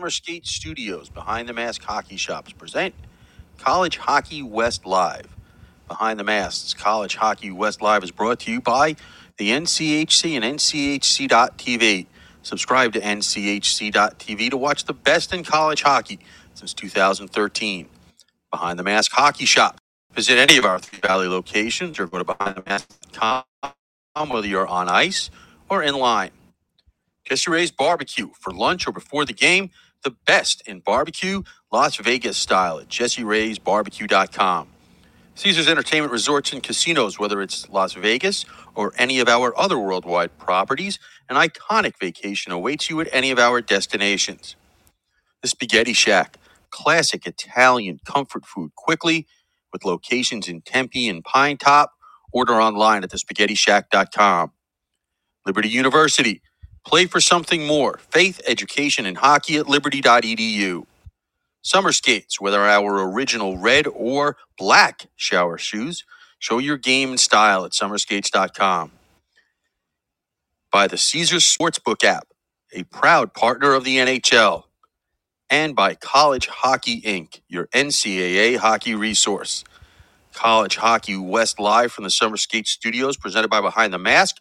Summer Skate Studios behind the mask hockey shops present College Hockey West Live. Behind the Masks College Hockey West Live is brought to you by the NCHC and NCHC.TV. Subscribe to NCHC.TV to watch the best in college hockey since 2013. Behind the Mask Hockey Shop. Visit any of our Three Valley locations or go to behindthemask.com whether you're on ice or in line. Jesse Ray's Barbecue for lunch or before the game. The best in barbecue, Las Vegas style at jesseraysbarbecue.com. Caesars Entertainment Resorts and Casinos, whether it's Las Vegas or any of our other worldwide properties, an iconic vacation awaits you at any of our destinations. The Spaghetti Shack, classic Italian comfort food quickly with locations in Tempe and Pine Top. Order online at thespaghettishack.com. Liberty University, play for something more. Faith, education, and hockey at liberty.edu. Summer skates, whether our original red or black shower shoes, show your game and style at summerskates.com. By the Caesars Sportsbook app, a proud partner of the NHL. And by College Hockey Inc., your NCAA hockey resource. College Hockey West Live from the Summer Skate Studios, presented by Behind the Mask,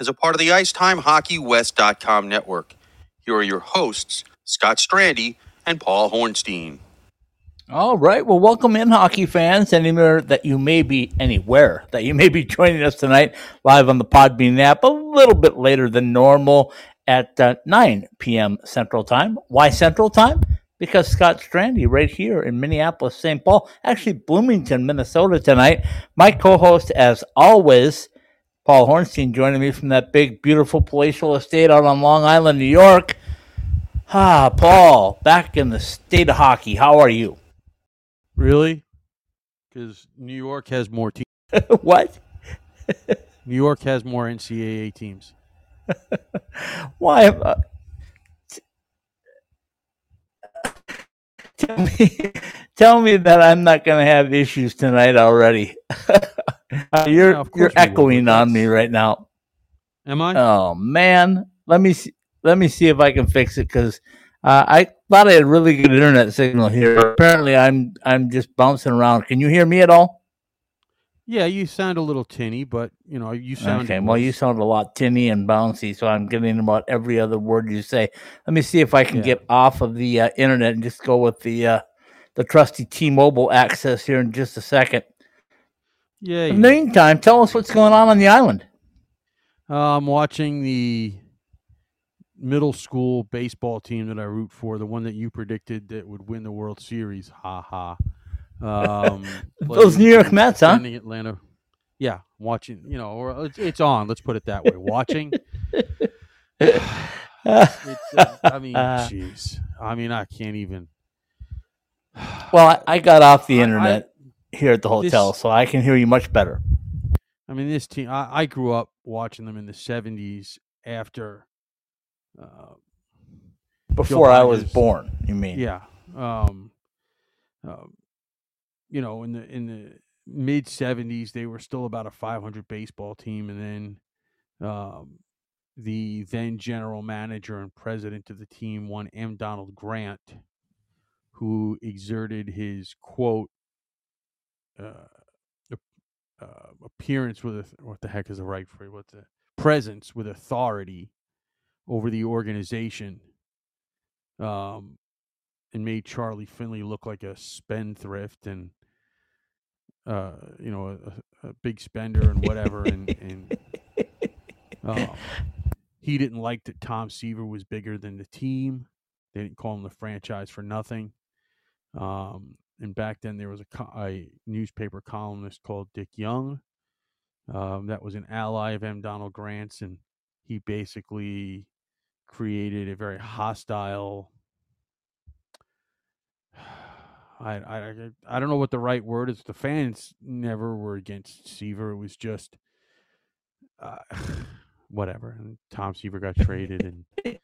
is a part of the IcetimeHockeyWest.com network. Here are your hosts, Scott Strandy and Paul Hornstein. All right. Well, welcome in, hockey fans, anywhere that you may be, anywhere that you may be joining us tonight, live on the Podbean app, a little bit later than normal at uh, 9 p.m. Central Time. Why Central Time? Because Scott Strandy, right here in Minneapolis, St. Paul, actually Bloomington, Minnesota tonight. My co-host, as always, Paul Hornstein, joining me from that big, beautiful palatial estate out on Long Island, New York. Ah, Paul, back in the state of hockey. How are you? Really? Because New York has more teams. what? New York has more NCAA teams. Why? Uh, tell me, tell me that I'm not going to have issues tonight already. Uh, you're Yeah, you're course you will, echoing on me right now. Am I? Oh man, let me see, let me see if I can fix it because uh, I thought I had really good internet signal here. Apparently, I'm I'm just bouncing around. Can you hear me at all? yeah, you sound a little tinny, but you know you sound. Okay, well, you sound a lot tinny and bouncy, so I'm getting about every other word you say. Let me see if I can Yeah. get off of the uh, internet and just go with the uh, the trusty T-Mobile access here in just a second. Yeah, In the meantime, tell us what's going on on the island. Uh, I'm watching the middle school baseball team that I root for, the one that you predicted that would win the World Series. Ha ha. Um, Those New York Mets, huh? defending Atlanta. Yeah, watching. You know, or it's, it's on. Let's put it that way. Watching. It's, uh, I mean, jeez. I mean, I can't even. well, I, I got off the internet here at the hotel, this- so I can hear you much better. I mean, this team. I, I grew up watching them in the '70s after. Uh, Before I was born, you mean? yeah. Um, um, you know, in the in the mid '70s, they were still about a 500 baseball team, and then um, the then general manager and president of the team, one M. Donald Grant, who exerted his quote. Uh, uh, appearance with a, what the heck is the right phrase? What's the presence with authority over the organization, um, and made Charlie Finley look like a spendthrift and uh, you know a, a big spender and whatever, and and um, he didn't like that Tom Seaver was bigger than the team. They didn't call him the franchise for nothing. Um, and back then there was a, a newspaper columnist called Dick Young. Um, that was an ally of M. Donald Grant's, and he basically created a very hostile. I, I I- I don't know what the right word is. The fans never were against Seaver. It was just uh, whatever. And Tom Seaver got traded, and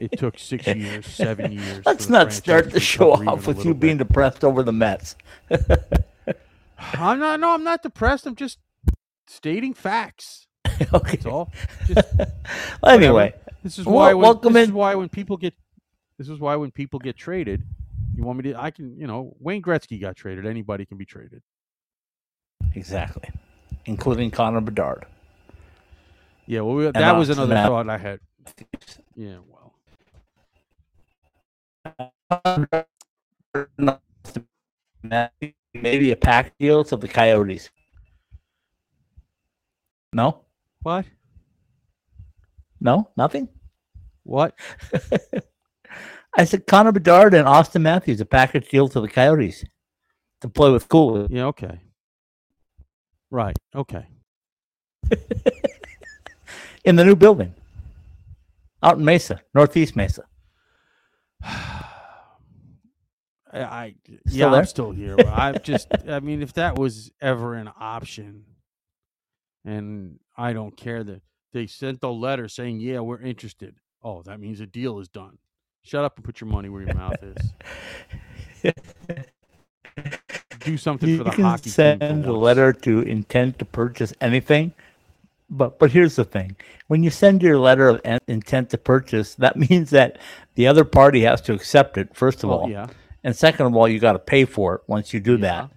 it took six years, seven years. Let's not start the show off with you little being depressed over the Mets. I'm not. No, I'm not depressed. I'm just stating facts. okay. That's all. Just Well, anyway, This is why. When, welcome this in- is why when people get This is why when people get traded, you want me to? I can, you know, Wayne Gretzky got traded. Anybody can be traded. Exactly, including Connor Bedard. Yeah, well, we, that uh, was another Matt. thought I had. Yeah, well. Maybe a pack deal to the Coyotes. No. What? No, nothing. What? I said Connor Bedard and Auston Matthews a package deal to the Coyotes to play with Cool. Yeah. Okay. Right. Okay. in the new building out in Mesa, Northeast Mesa. I yeah, I'm still here. I just, I mean, if that was ever an option, and I don't care that they sent the letter saying, "Yeah, we're interested." Oh, that means a deal is done. Shut up and put your money where your mouth is. Do something you for the can hockey send a letter to intent to purchase anything, but but here's the thing: when you send your letter of intent to purchase, that means that the other party has to accept it. First of oh, all, yeah. And second of all, you got to pay for it once you do yeah. that.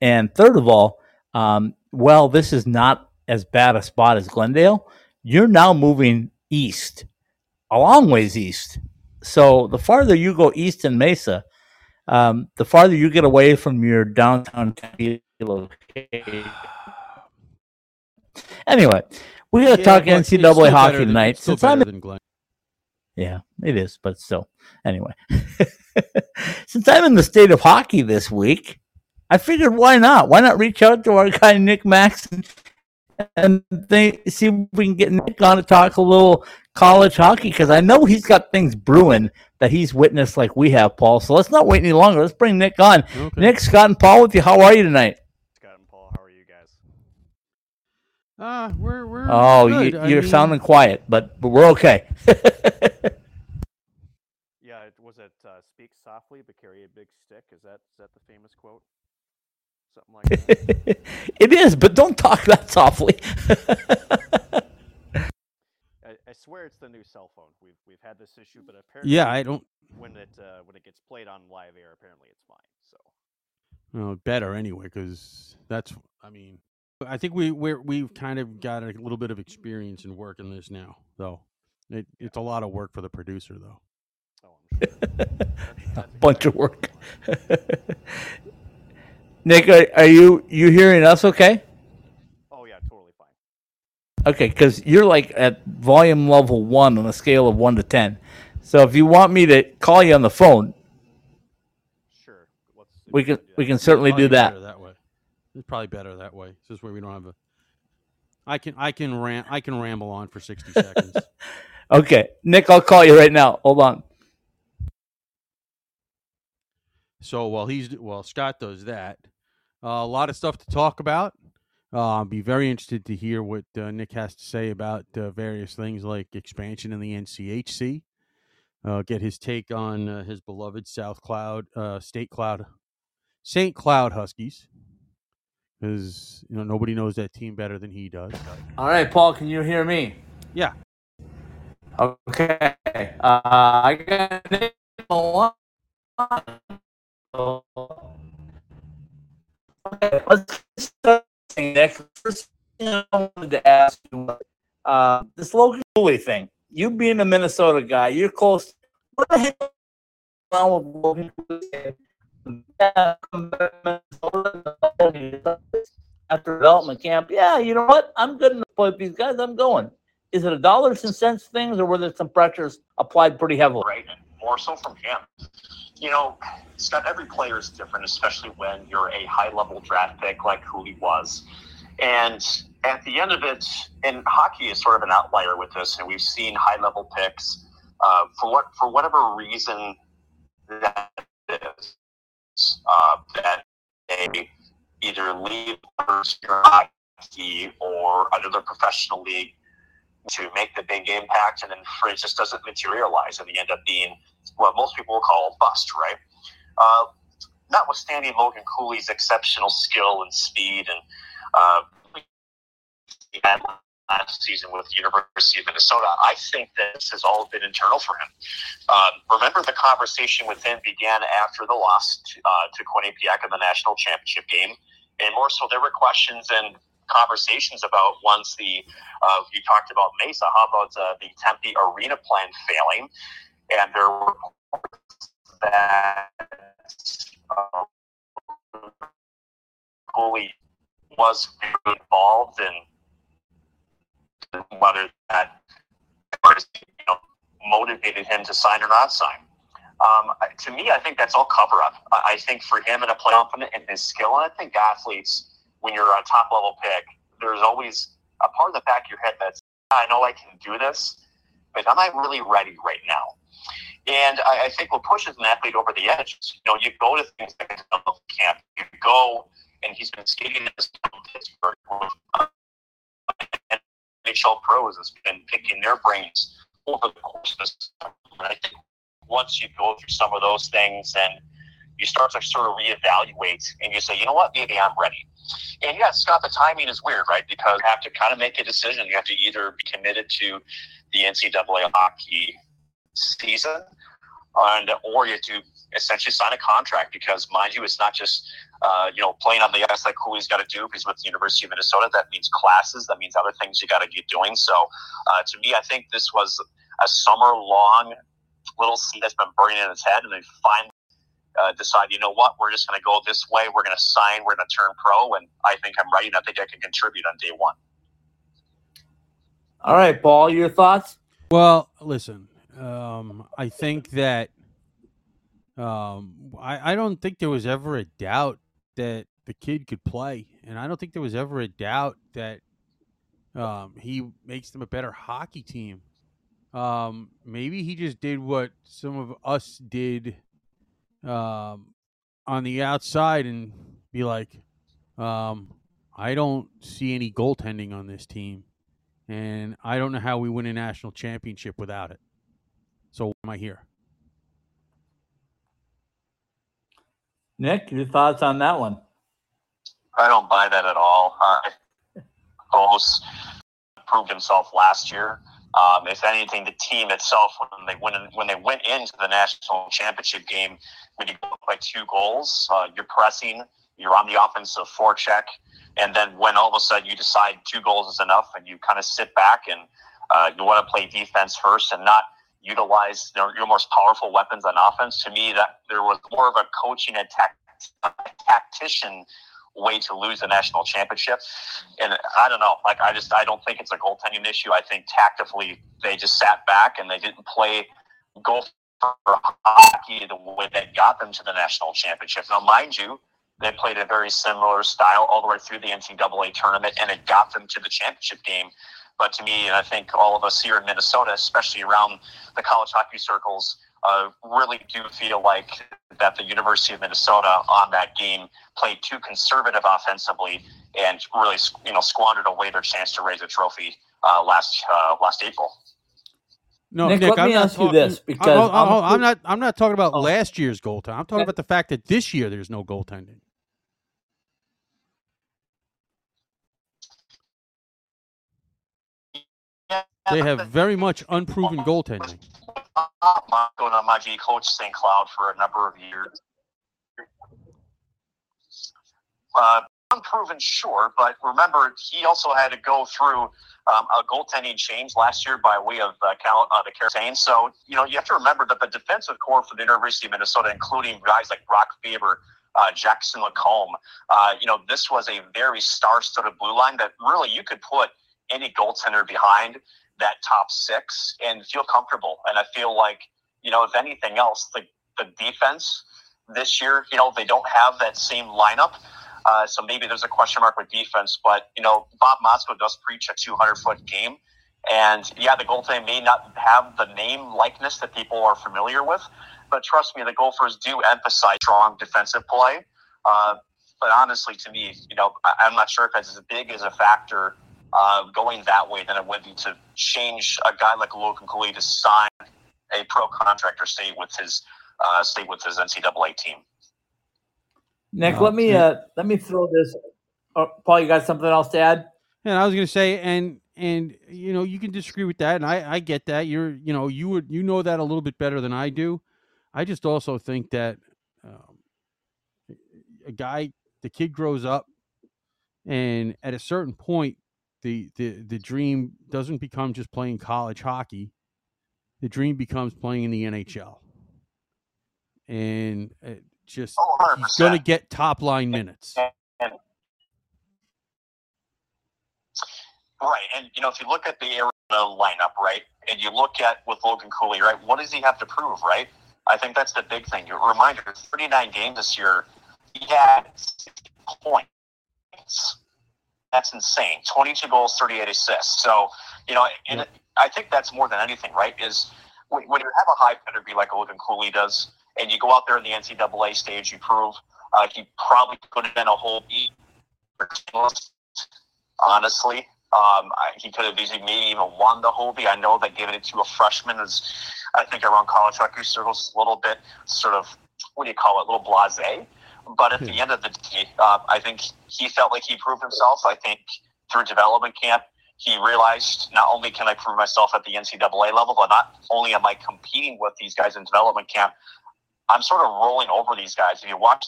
And third of all, um, well, this is not as bad a spot as Glendale. You're now moving east, a long ways east. So the farther you go east in Mesa, um, the farther you get away from your downtown location. Anyway, we got to yeah, talk NCAA hockey tonight. Since I'm in, yeah, it is, but still. Anyway, since I'm in the state of hockey this week, I figured why not? Why not reach out to our guy Nick Maxson and they see if we can get Nick on to talk a little college hockey because I know he's got things brewing that he's witnessed like we have, Paul. So let's not wait any longer. Let's bring Nick on. Okay. Nick, Scott, and Paul with you. How are you tonight? Scott and Paul, how are you guys? Uh, we're we're oh, good. you, are mean... sounding quiet, but but we're okay. Yeah, it was it uh, "Speak softly but carry a big stick"? Is that is that the famous quote? Something like that. it is, but don't talk that softly. I, I, swear it's the new cell phone. We've we've had this issue, but apparently, yeah, I don't. When it uh, when it gets played on live air, apparently it's fine. So, well, better anyway, because that's. I mean, I think we we we've kind of got a little bit of experience in working this now, though. It, it's a lot of work for the producer, though. a bunch of work. Nick, are, are, you you hearing us okay? Oh yeah, totally fine. Okay, because you're like at volume level one on a scale of one to ten. So if you want me to call you on the phone, sure, we can we can certainly do that. That way, it's probably better that way. This way we don't have a. I can I can rant I can ramble on for sixty seconds. okay, Nick, I'll call you right now. Hold on. So while he's while Scott does that, uh, a lot of stuff to talk about. Uh, I'll be very interested to hear what uh, Nick has to say about uh, various things like expansion in the NCHC. Uh, get his take on uh, his beloved South Cloud, State Cloud, St. Cloud Huskies, because you know nobody knows that team better than he does. All right, Paul, can you hear me? Yeah. Okay. I got Okay, let's start next. First thing I wanted to ask you, uh, this Logan Cooley thing. You being a Minnesota guy, you're close. What the heck wrong with Logan Cooley? After development camp, yeah, you know what? I'm good enough with these guys. I'm going. Is it a dollars and cents things, or were there some pressures applied pretty heavily? Right, more so from him you know, Scott, every player is different, especially when you're a high level draft pick like who he was. And at the end of it, and hockey is sort of an outlier with this, and we've seen high level picks uh, for what for whatever reason that is uh, that they either leave hockey or another professional league to make the big impact, and then it just doesn't materialize, and they end up being what most people will call a bust, right? Uh, notwithstanding Logan Cooley's exceptional skill and speed, and uh, last season with the University of Minnesota. I think this has all been internal for him. Um, remember, the conversation with him began after the loss to, uh, to Quinnipiac in the national championship game, and more so, there were questions and conversations about once the uh, you talked about Mesa. How about uh, the Tempe arena plan failing? And there were reports that uh, Cooley was involved in whether that you know, motivated him to sign or not sign. Um, to me, I think that's all cover up. I think for him and a play confident in his skill, and I think athletes, when you're a top level pick, there's always a part of the back of your head that's, I know I can do this, but am I really ready right now? And I, I think what pushes an athlete over the edge, you know, you go to things like camp, you go, and he's been skating in this Pittsburgh NHL pros has been picking their brains over the course of this. And I think once you go through some of those things and you start to sort of reevaluate and you say, you know what, maybe I'm ready. And yeah, Scott, the timing is weird, right? Because you have to kind of make a decision. You have to either be committed to the NCAA hockey season and or you have to essentially sign a contract because mind you it's not just uh, you know playing on the ice like Cooley's got to do because with the University of Minnesota that means classes that means other things you got to get doing. So uh, to me I think this was a summer long little seed that's been burning in his head and they finally uh, decide you know what we're just going to go this way we're going to sign we're going to turn pro and I think I'm ready and I think I can contribute on day one. All right Paul your thoughts? Well listen um, I think that um, I, I don't think there was ever a doubt that the kid could play, and I don't think there was ever a doubt that um, he makes them a better hockey team. Um, maybe he just did what some of us did um, on the outside and be like, um, I don't see any goaltending on this team, and I don't know how we win a national championship without it. So why am I here? Nick, your thoughts on that one? I don't buy that at all. Uh, Close proved himself last year. Um, if anything, the team itself, when they went in, when they went into the national championship game, when you go by two goals, uh, you're pressing, you're on the offensive forecheck, and then when all of a sudden you decide two goals is enough, and you kind of sit back and uh, you want to play defense first and not utilize your most powerful weapons on offense. To me, that there was more of a coaching and tactician way to lose a national championship. And I don't know, like I just I don't think it's a goaltending issue. I think tactically they just sat back and they didn't play goal for hockey the way that got them to the national championship. Now, mind you, they played a very similar style all the way through the NCAA tournament, and it got them to the championship game. But to me, and I think all of us here in Minnesota, especially around the college hockey circles, uh, really do feel like that the University of Minnesota on that game played too conservative offensively and really, you know, squandered away their chance to raise a trophy uh, last uh, last April. No, Nick, Nick let I'm me ask you this because I, am not I'm not talking about oh. last year's goaltending. I'm talking about the fact that this year there's no goaltending. They have very much unproven goaltending. Going on my G coach St. Cloud for a number of years. Uh, unproven, sure, but remember he also had to go through um, a goaltending change last year by way of uh, Cal, uh, the Carolina. So you know you have to remember that the defensive core for the University of Minnesota, including guys like Brock Faber, uh, Jackson LaCombe, uh, you know this was a very star-studded blue line that really you could put any goaltender behind that top six and feel comfortable. And I feel like, you know, if anything else, the, the defense this year, you know, they don't have that same lineup. Uh, so maybe there's a question mark with defense, but you know, Bob Motzko does preach a 200 foot game. And yeah, the goaltending may not have the name likeness that people are familiar with, but trust me, the Gophers do emphasize strong defensive play. Uh, but honestly, to me, you know, I, am not sure if it's as big as a factor uh, going that way than it would be to change a guy like Logan Cooley to sign a pro contract or stay with his uh, stay with his NCAA team. Nick, let me uh, let me throw this. Oh, Paul, you got something else to add? Yeah, I was going to say, and and you know you can disagree with that, and I I get that. You're you know you would you know that a little bit better than I do. I just also think that um, a guy, the kid grows up, and at a certain point, the the the dream doesn't become just playing college hockey. The dream becomes playing in the NHL, and it just Oh, he's going to get top line minutes. Right, and you know, if you look at the Arizona lineup, right, and you look at with Logan Cooley, right, what does he have to prove, right? I think that's the big thing. Your reminder: thirty-nine games this year, he had 60 points. That's insane. Twenty-two goals, thirty-eight assists. So, you know, and I think that's more than anything, right? Is when you have a high pedigree like Logan Cooley does, and you go out there in the NCAA stage, you prove uh, he probably could have been a whole beat honestly. Um, he could have easily maybe even won the Hobey. I know that giving it to a freshman is, I think, around college hockey circles is a little bit sort of what do you call it, a little blasé. But at the end of the day, uh, I think he felt like he proved himself. I think through development camp, he realized not only can I prove myself at the NCAA level, but not only am I competing with these guys in development camp, I'm sort of rolling over these guys. If you watch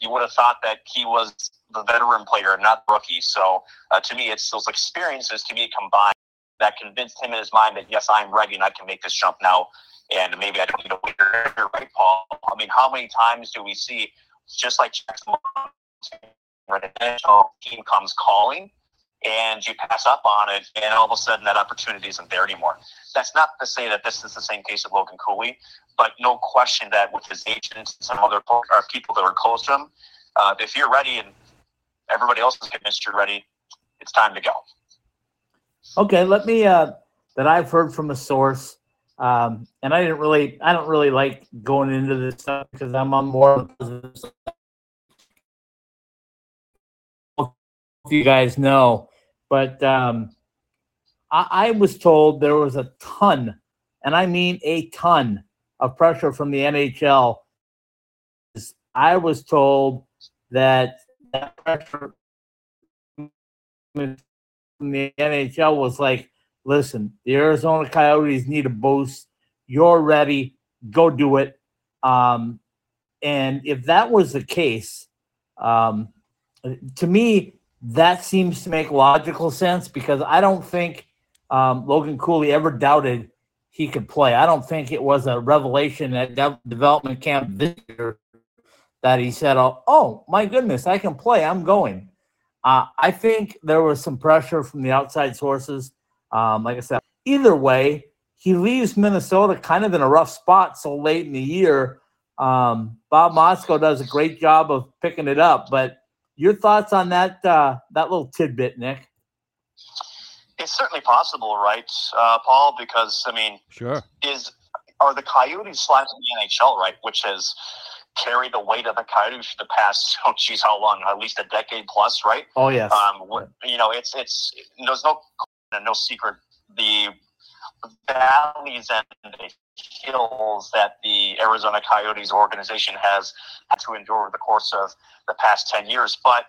you would have thought that he was the veteran player, not the rookie. So uh, to me, it's those experiences to me combined that convinced him in his mind that yes, I'm ready and I can make this jump now. And maybe I don't need to wait. You're right, Paul. I mean, how many times do we see just like Jackson, when NHL team comes calling and you pass up on it, and all of a sudden that opportunity isn't there anymore. That's not to say that this is the same case of Logan Cooley, but no question that with his agent and some other po- people that are close to him, uh, if you're ready and everybody else is convinced you're ready, it's time to go. Okay, let me uh that I've heard from a source. Um, and I didn't really I don't really like going into this stuff because I'm on more you guys know, but um I, I was told there was a ton, and I mean a ton of pressure from the NHL. I was told that that pressure from the NHL was like, listen, the Arizona Coyotes need a boost. You're ready. Go do it. Um, and if that was the case, um, to me, that seems to make logical sense because I don't think um, Logan Cooley ever doubted he could play. I don't think it was a revelation at de- development camp this year that he said, "Oh, oh my goodness, I can play. I'm going." Uh, I think there was some pressure from the outside sources. Um, like I said, either way, he leaves Minnesota kind of in a rough spot so late in the year. Um, Bob Motzko does a great job of picking it up, but your thoughts on that uh, that little tidbit, Nick? It's certainly possible, right, uh, Paul? Because I mean, Sure. is are the Coyotes slash the NHL right, which has carried the weight of the Coyotes for the past oh geez, how long? At least a decade plus, right? Oh yes, Um, you know, it's it's there's no no secret the valleys and the hills that the Arizona Coyotes organization has had to endure over the course of the past ten years. But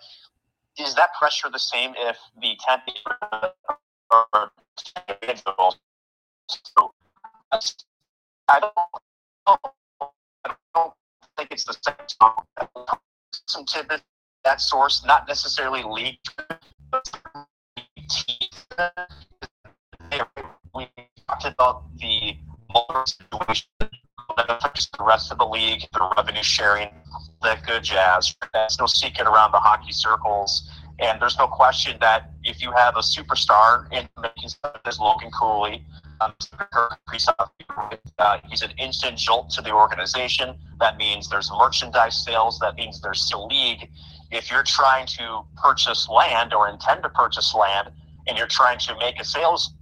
is that pressure the same if the Tampa or? I don't, think it's the same. Some tidbit that source, not necessarily leaked. but We talked about the Meruelo situation that affects the rest of the league, the revenue sharing, that good jazz. That's no secret around the hockey circles. And there's no question that if you have a superstar in the makings as Logan Cooley, um, uh, he's an instant jolt to the organization. That means there's merchandise sales. That means there's still. If you're trying to purchase land or intend to purchase land, and you're trying to make a sales,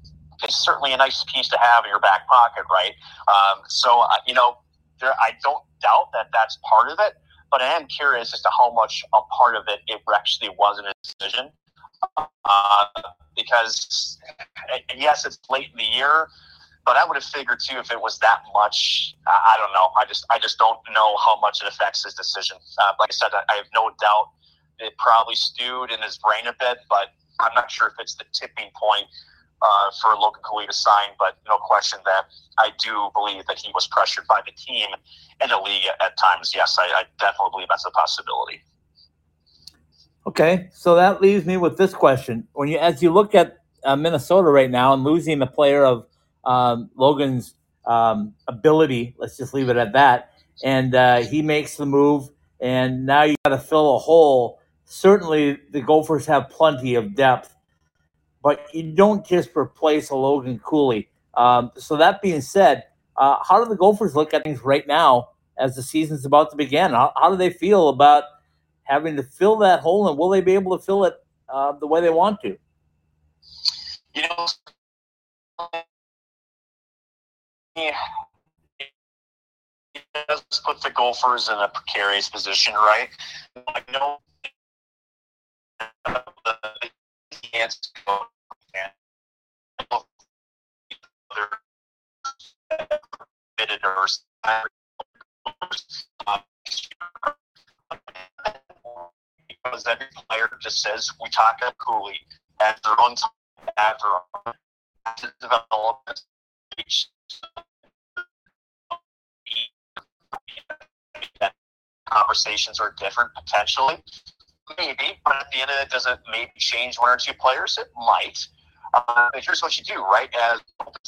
it's certainly a nice piece to have in your back pocket, right? Um, so uh, you know, there, I don't doubt that that's part of it, but I am curious as to how much a part of it it actually was in a decision. Uh, because yes, it's late in the year, but I would have figured too if it was that much. I, don't know. I just I just don't know how much it affects his decision. Uh, like I said, I, I have no doubt it probably stewed in his brain a bit, but I'm not sure if it's the tipping point uh, for Logan Cooley to sign, but no question that I do believe that he was pressured by the team and the league at times. Yes, I, I definitely believe that's a possibility. Okay, so that leaves me with this question: When you, as you look at uh, Minnesota right now and losing a player of um, Logan's um, ability, let's just leave it at that, and uh, he makes the move, and now you got to fill a hole. Certainly, the Gophers have plenty of depth but you don't just replace a Logan Cooley. Um, so that being said, uh, how do the Gophers look at things right now as the season's about to begin? How, how do they feel about having to fill that hole, and will they be able to fill it uh, the way they want to? You know, it does put the Gophers in a precarious position, right? I know the chance go because every player just says we talk up Cooley at their own time, at their own development conversations are different potentially. Maybe, but at the end of it, does it maybe change one or two players? It might. Uh, but here's what you do, right? As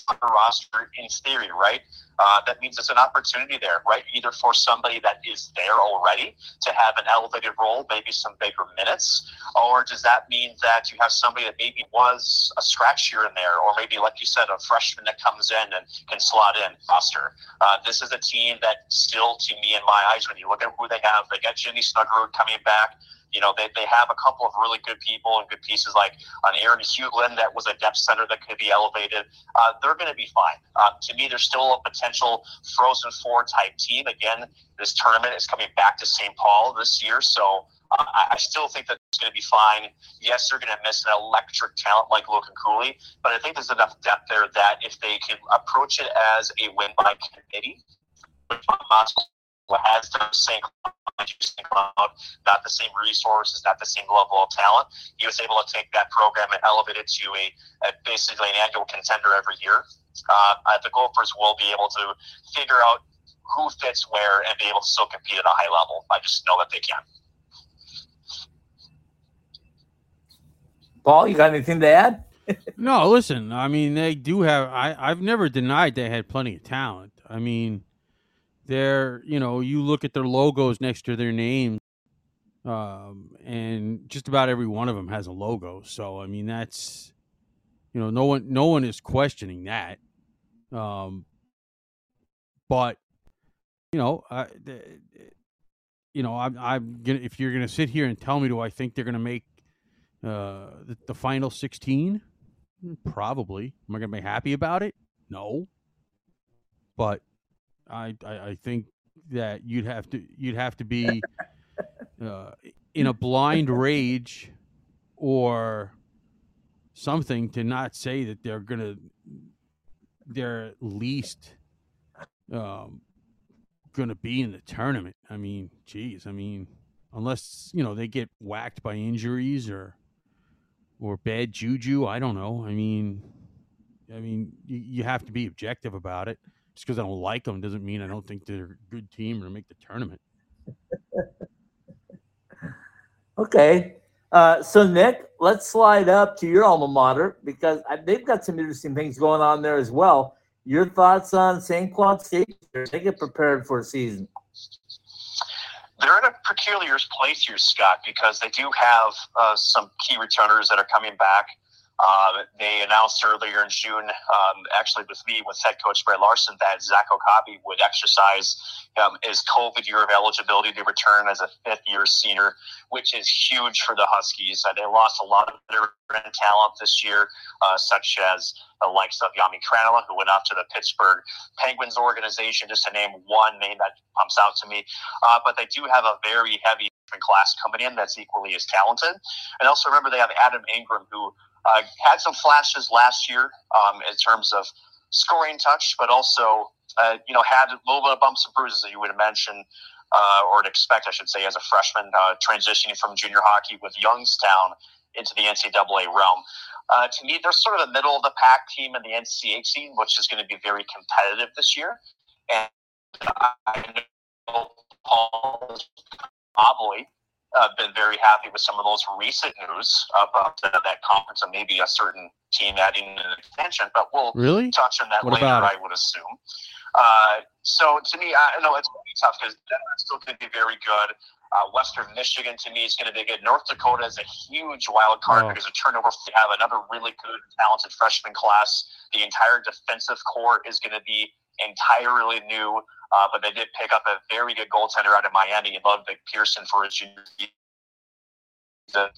on the roster, in theory, right? Uh, that means it's an opportunity there, right? Either for somebody that is there already to have an elevated role, maybe some bigger minutes, or does that mean that you have somebody that maybe was a scratch here and there, or maybe, like you said, a freshman that comes in and can slot in roster? Uh, this is a team that still, to me, in my eyes, when you look at who they have, they got Jimmy Snuggerud coming back. You know, they, they have a couple of really good people and good pieces like an Aaron Huglen that was a depth center that could be elevated. Uh, they're going to be fine. Uh, to me, there's still a potential Frozen Four type team. Again, this tournament is coming back to St. Paul this year, so uh, I, I still think that it's going to be fine. Yes, they're going to miss an electric talent like Logan Cooley, but I think there's enough depth there that if they can approach it as a win by committee, which has the same not the same resources, not the same level of talent. He was able to take that program and elevate it to a, a basically an annual contender every year. Uh, the Gophers will be able to figure out who fits where and be able to still compete at a high level. I just know that they can. Paul, you got anything to add? no, listen. I mean, they do have. I I've never denied they had plenty of talent. I mean, they're you know you look at their logos next to their names um, and just about every one of them has a logo. So i mean that's you know no one no one is questioning that. Um, but you know I, you know I'm, I'm gonna if you're gonna sit here and tell me do i think they're gonna make uh, the, the final 16 probably. Am i gonna be happy about it? No. But I, I, I think that you'd have to you'd have to be uh, in a blind rage or something to not say that they're gonna they're at least um, gonna be in the tournament. I mean, geez, I mean, unless you know they get whacked by injuries or or bad juju, I don't know. I mean, I mean, you, you have to be objective about it just because I don't like them doesn't mean I don't think they're a good team or make the tournament. okay. Uh, so, Nick, let's slide up to your alma mater because they've got some interesting things going on there as well. Your thoughts on St. Cloud State? They get prepared for a season. They're in a peculiar place here, Scott, because they do have uh, some key returners that are coming back. Uh, they announced earlier in June, um, actually with me, with head coach Brett Larson, that Zach Okabe would exercise um, his COVID year of eligibility to return as a fifth year senior, which is huge for the Huskies. Uh, they lost a lot of veteran talent this year, uh, such as the likes of Jami Krannila, who went off to the Pittsburgh Penguins organization, just to name one name that pumps out to me. Uh, but they do have a very heavy class coming in that's equally as talented. And also remember they have Adam Ingram, who uh, had some flashes last year um, in terms of scoring touch, but also uh, you know had a little bit of bumps and bruises that you would have mentioned uh, or expect, I should say, as a freshman uh, transitioning from junior hockey with Youngstown into the NCAA realm. Uh, to me, they're sort of a middle of the pack team in the NCHC scene, which is going to be very competitive this year. And I know Paul has probably uh, been very happy with some of those recent news about uh, that conference and maybe a certain team adding an extension, but we'll really touch on that what later, I would assume. Uh, so to me, I know it's going to be tough because Denver's still going to be very good. Uh, Western Michigan to me is going to be good. North Dakota is a huge wild card Oh. because of turnover. They have another really good, talented freshman class. The entire defensive core is going to be entirely new, uh, but they did pick up a very good goaltender out of Miami, Ludvig Persson, for his junior season.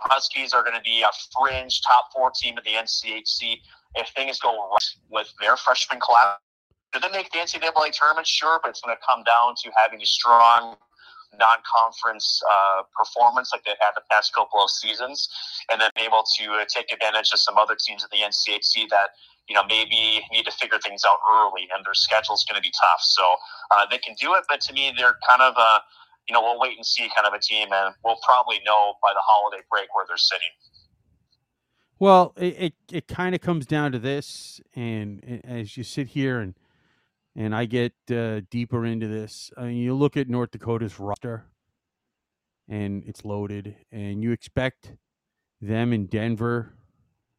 Huskies are going to be a fringe top four team in the NCHC. If things go right with their freshman class, did they make the NCAA tournament? Sure, but it's going to come down to having a strong non-conference uh, performance like they've had the past couple of seasons, and then able to uh, take advantage of some other teams in the NCHC that you know maybe need to figure things out early, and their schedule is going to be tough. So uh, they can do it, but to me, they're kind of a you know we'll wait and see kind of a team, and we'll probably know by the holiday break where they're sitting. Well, it it, it kind of comes down to this, and as you sit here and and I get uh, deeper into this, I mean, you look at North Dakota's roster, and it's loaded, and you expect them in Denver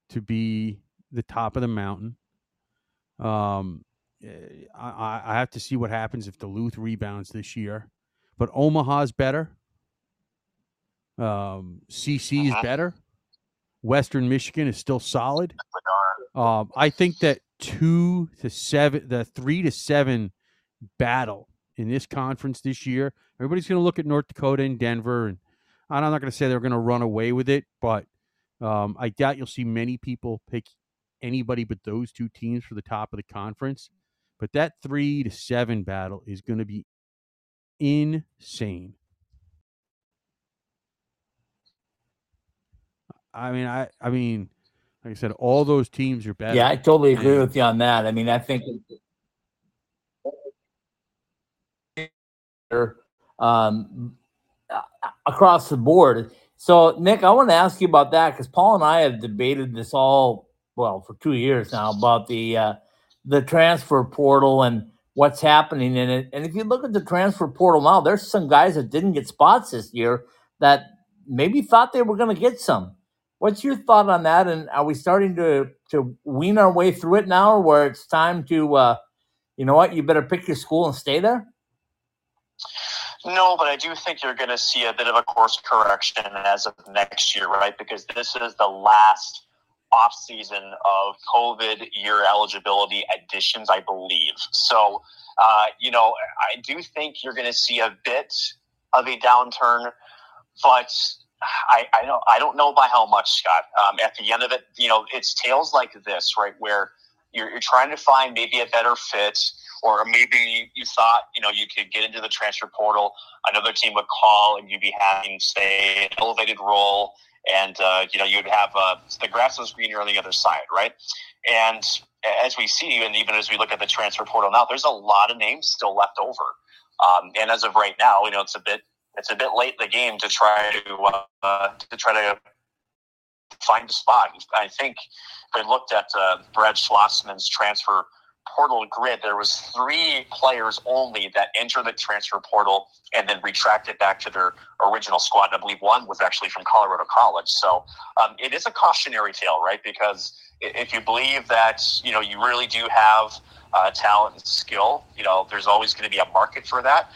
to be the top of the mountain. Um, eh, I, I- have to see what happens if Duluth rebounds this year, but Omaha's better. Um, CC is better. Western Michigan is still solid. Uh, Um, I think that two to seven, the three to seven battle in this conference this year, everybody's going to look at North Dakota and Denver, and I'm not going to say they're going to run away with it, but um, I doubt you'll see many people pick anybody but those two teams for the top of the conference. But that three to seven battle is going to be insane. I mean, I, I mean, like I said, all those teams are better. Yeah, I totally agree with you on that. I mean, I think um, across the board. So, Nick, I want to ask you about that because Paul and I have debated this all well for two years now about the uh, the transfer portal and what's happening in it. And if you look at the transfer portal now, there's some guys that didn't get spots this year that maybe thought they were going to get some. What's your thought on that? And are we starting to to wean our way through it now, where it's time to, uh, you know what, you better pick your school and stay there? No, but I do think you're going to see a bit of a course correction as of next year, right? Because this is the last off season of COVID year eligibility additions, I believe. So, uh, you know, I do think you're going to see a bit of a downturn, but I, I don't I don't know by how much, Scott. Um, at the end of it, you know, it's tales like this, right, where you're, you're trying to find maybe a better fit, or maybe you thought you know you could get into the transfer portal, another team would call, and you'd be having say an elevated role, and uh, you know you'd have uh, the grass was greener on the other side, right? And as we see, and even as we look at the transfer portal now, there's a lot of names still left over. Um, and as of right now, you know, it's a bit it's a bit late in the game to try to uh, to try to find a spot. I think if we looked at uh, Brad Schlossman's transfer portal grid, there was three players only that enter the transfer portal and then retracted back to their original squad. I believe one was actually from Colorado College. So um, it is a cautionary tale, right? Because if you believe that you know you really do have uh, talent and skill, you know there's always going to be a market for that.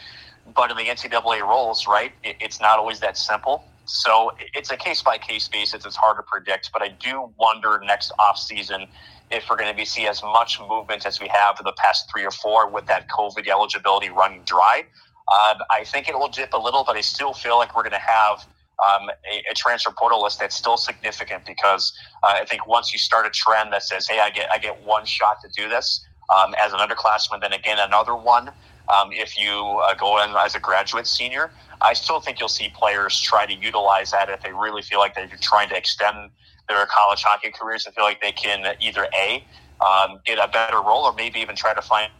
But in the NCAA roles, right, it, it's not always that simple. So it's a case by case basis. It's hard to predict, but I do wonder next off season if we're going to be see as much movement as we have for the past three or four with that COVID eligibility running dry. Uh, I think it will dip a little, but I still feel like we're going to have um, a, a transfer portal list that's still significant because uh, I think once you start a trend that says, "Hey, I get I get one shot to do this," um, as an underclassman, then again another one. Um, if you uh, go in as a graduate senior, I still think you'll see players try to utilize that if they really feel like they're trying to extend their college hockey careers and feel like they can either a um, get a better role or maybe even try to find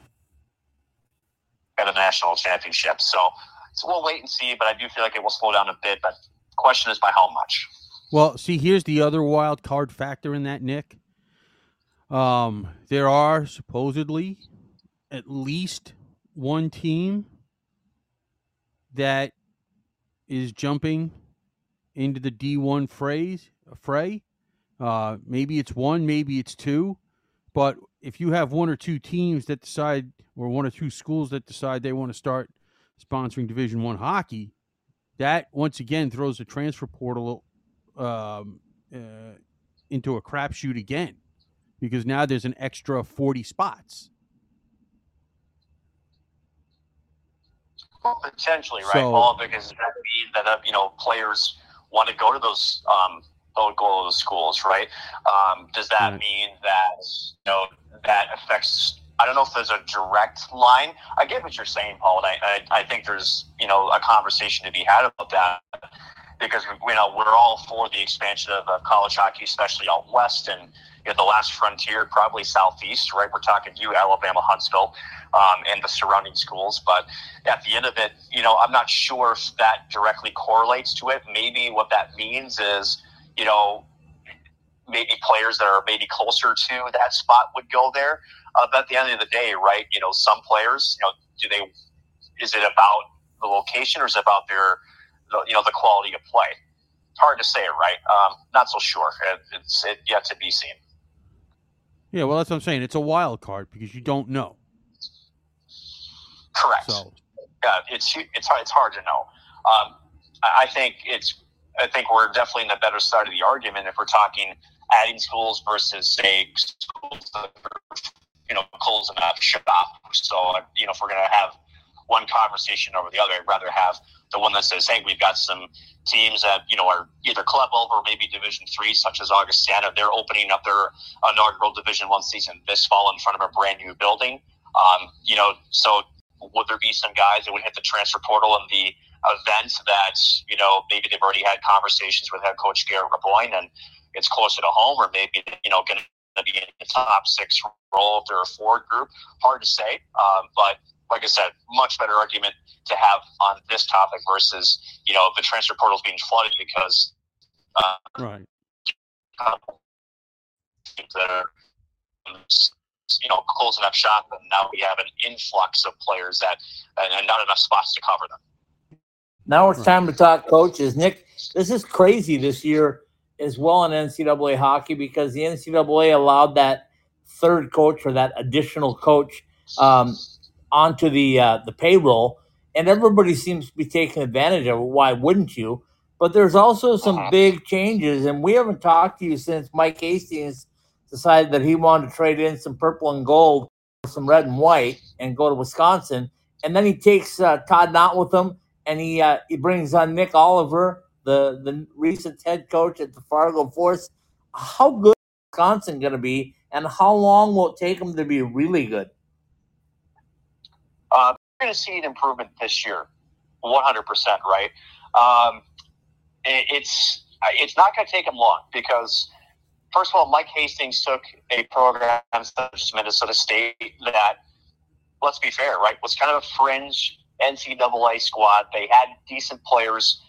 at a national championship. So, so we'll wait and see, but I do feel like it will slow down a bit. But the question is by how much. Well, see, here's the other wild card factor in that, Nick. Um, there are supposedly at least one team that is jumping into the D1 phrase fray. Uh, maybe it's one, maybe it's two, but if you have one or two teams that decide, or one or two schools that decide they want to start sponsoring Division One hockey, that once again throws the transfer portal um, uh, into a crapshoot again, because now there's an extra forty spots. Well, potentially, right? So- because that means that you know players want to go to those um, go go to those schools, right? Um, does that Right. mean that you know that affects? I don't know if there's a direct line. I get what you're saying, Paul, and I, I, I think there's you know a conversation to be had about that because you know we're all for the expansion of uh, college hockey, especially out west and you know, the last frontier, probably southeast, right? We're talking to you, Alabama, Huntsville, um, and the surrounding schools. But at the end of it, you know, I'm not sure if that directly correlates to it. Maybe what that means is, you know, maybe players that are maybe closer to that spot would go there. Uh, but at the end of the day, right? You know, some players, you know, do they? Is it about the location or is it about their, the, you know, the quality of play? It's hard to say, right? Um, not so sure. It, it's it yet to be seen. Yeah, well, that's what I'm saying. It's a wild card because you don't know. Correct. So, yeah, it's it's hard, it's hard to know. Um, I think it's I think we're definitely in the better side of the argument if we're talking adding schools versus say schools that are you know closing up shop. So you know if we're gonna have one conversation over the other, I'd rather have the one that says, hey, we've got some teams that you know are either club level or maybe Division three, such as Augustana. They're opening up their inaugural Division one season this fall in front of a brand new building. Um, you know, so would there be some guys that would hit the transfer portal in the event that you know maybe they've already had conversations with head coach Garrett Raboin and it's closer to home, or maybe you know going to be in the top six role if they're a forward group. Hard to say, um, but like I said, much better argument to have on this topic versus you know the transfer portal being flooded because uh, right. that are you know closing up shop, and now we have an influx of players that and, and not enough spots to cover them. Now it's time to talk coaches. Nick, this is crazy this year as well in NCAA hockey because the NCAA allowed that third coach or that additional coach um, onto the uh, the payroll, and everybody seems to be taking advantage of it. Why wouldn't you? But there's also some Uh-huh. big changes, and we haven't talked to you since Mike Hastings decided that he wanted to trade in some purple and gold, for some red and white, and go to Wisconsin. And then he takes uh, Todd Knott with him, and he uh, he brings on Nick Oliver, the the recent head coach at the Fargo Force. How good is Wisconsin going to be, and how long will it take them to be really good? Going to see an improvement this year, one hundred percent. Right? Um, it, it's it's not going to take them long because first of all, Mike Hastings took a program such as Minnesota State that, let's be fair, right, was kind of a fringe NCAA squad. They had decent players,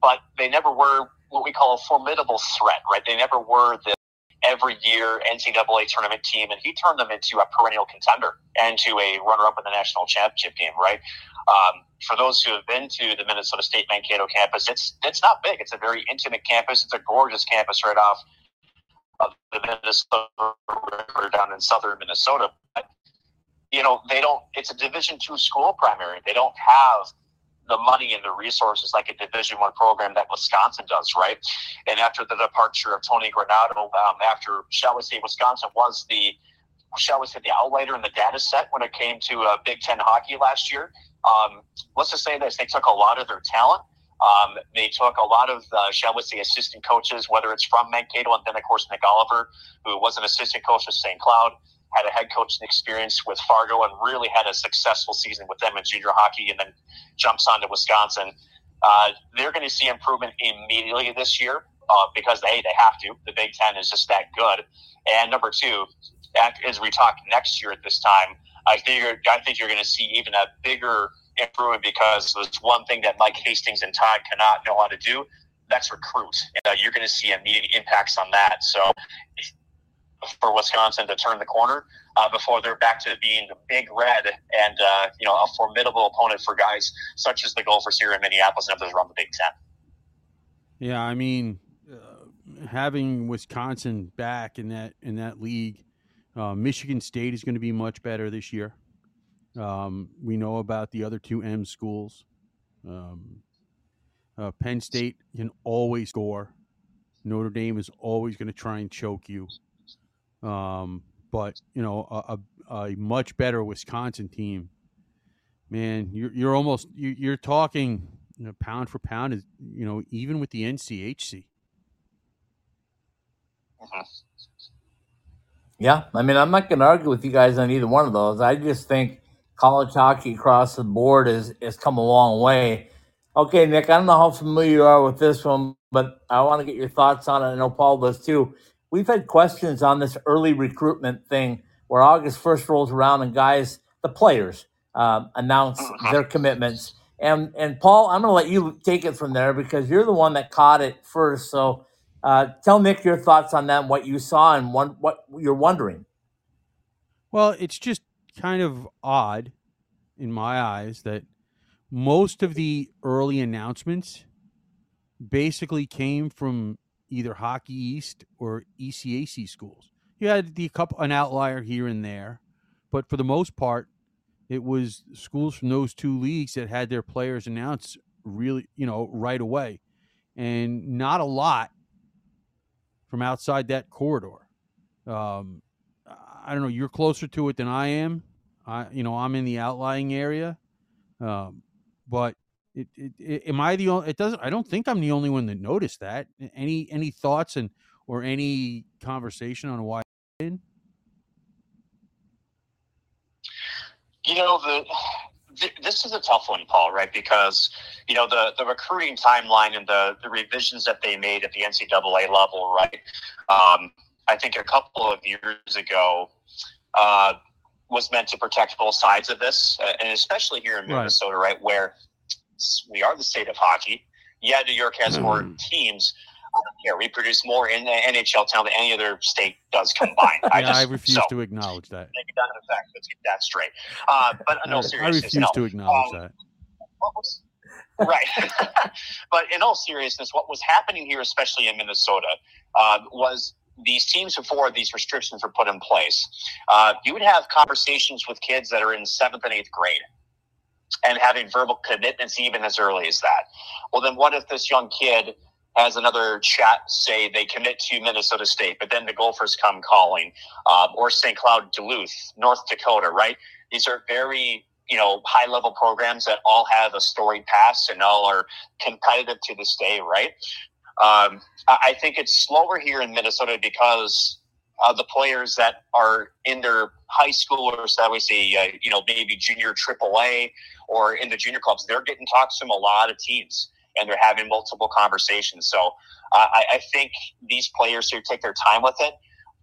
but they never were what we call a formidable threat, right? They never were the every year NCAA tournament team, and he turned them into a perennial contender and to a runner-up in the national championship game, right? Um, for those who have been to the Minnesota State Mankato campus, it's it's not big. It's a very intimate campus. It's a gorgeous campus right off of the Minnesota River down in southern Minnesota. But, you know, they don't. It's a Division two school primary. They don't have the money and the resources like a Division one program that Wisconsin does, right? And after the departure of Tony Granato, um, after shall we say Wisconsin was the shall we say the outlier in the data set when it came to uh, Big Ten hockey last year. Um, let's just say this: they took a lot of their talent. Um, they took a lot of, uh, shall we say, assistant coaches, whether it's from Mankato and then, of course, Nick Oliver, who was an assistant coach at St. Cloud, had a head coaching experience with Fargo, and really had a successful season with them in junior hockey, and then jumps on to Wisconsin. Uh, they're going to see improvement immediately this year uh, because hey, they have to. The Big Ten is just that good. And number two, as we talk next year at this time, I think you're, I think you're going to see even a bigger improvement because there's one thing that Mike Hastings and Todd cannot know how to do. That's recruit. And, uh, you're going to see immediate impacts on that. So for Wisconsin to turn the corner uh, before they're back to being the big red and uh, you know a formidable opponent for guys such as the Gophers here in Minneapolis and others around the Big Ten. Yeah, I mean, uh, having Wisconsin back in that in that league, uh, Michigan State is going to be much better this year. Um, we know about the other two M schools. Um, uh, Penn State can always score. Notre Dame is always going to try and choke you. Um, but you know, a, a, a, much better Wisconsin team, man, you're you're almost you're talking you know, pound for pound is you know even with the NCHC. Uh-huh. Yeah, I mean, I'm not going to argue with you guys on either one of those. I just think college hockey across the board is has come a long way. Okay, Nick, I don't know how familiar you are with this one, but I want to get your thoughts on it. I know Paul does too we've had questions on this early recruitment thing where August 1st rolls around and guys, the players, uh, announce uh-huh. their commitments. And, and Paul, I'm going to let you take it from there because you're the one that caught it first. So uh, tell Nick your thoughts on that, and what you saw, and one, what you're wondering. Well, it's just kind of odd in my eyes that most of the early announcements basically came from either Hockey East or ECAC schools. You had the couple an outlier here and there, but for the most part, it was schools from those two leagues that had their players announced really, you know, right away, and not a lot from outside that corridor. Um, I don't know. You're closer to it than I am. I, you know, I'm in the outlying area, um, but it, it, it, am I the only? It doesn't. I don't think I'm the only one that noticed that. Any any thoughts and or any conversation on why? You know the this is a tough one, Paul, right? Because you know the the recruiting timeline and the the revisions that they made at the NCAA level, right? Um, I think a couple of years ago uh, was meant to protect both sides of this, and especially here in Minnesota, right, right where we are the state of hockey. Yeah, New York has mm. more teams. Yeah, we produce more in the NHL town than any other state does combined. I, just, I refuse so, to acknowledge that. Make that a fact. Let's get that straight. Uh, but in all seriousness, I refuse no. to acknowledge um, that. Was, right. but in all seriousness, what was happening here, especially in Minnesota, uh, was these teams before these restrictions were put in place. Uh, you would have conversations with kids that are in seventh and eighth grade and having verbal commitments even as early as that. Well, then what if this young kid has another chat, say they commit to Minnesota State, but then the Gophers come calling, uh, or St. Cloud, Duluth, North Dakota, right? These are very you know high level programs that all have a storied past and all are competitive to this day, right? Um, I think it's slower here in Minnesota because uh, the players that are in their high school or we say, uh, you know, maybe junior AAA or in the junior clubs, they're getting talks from a lot of teams and they're having multiple conversations. So uh, I, I think these players should take their time with it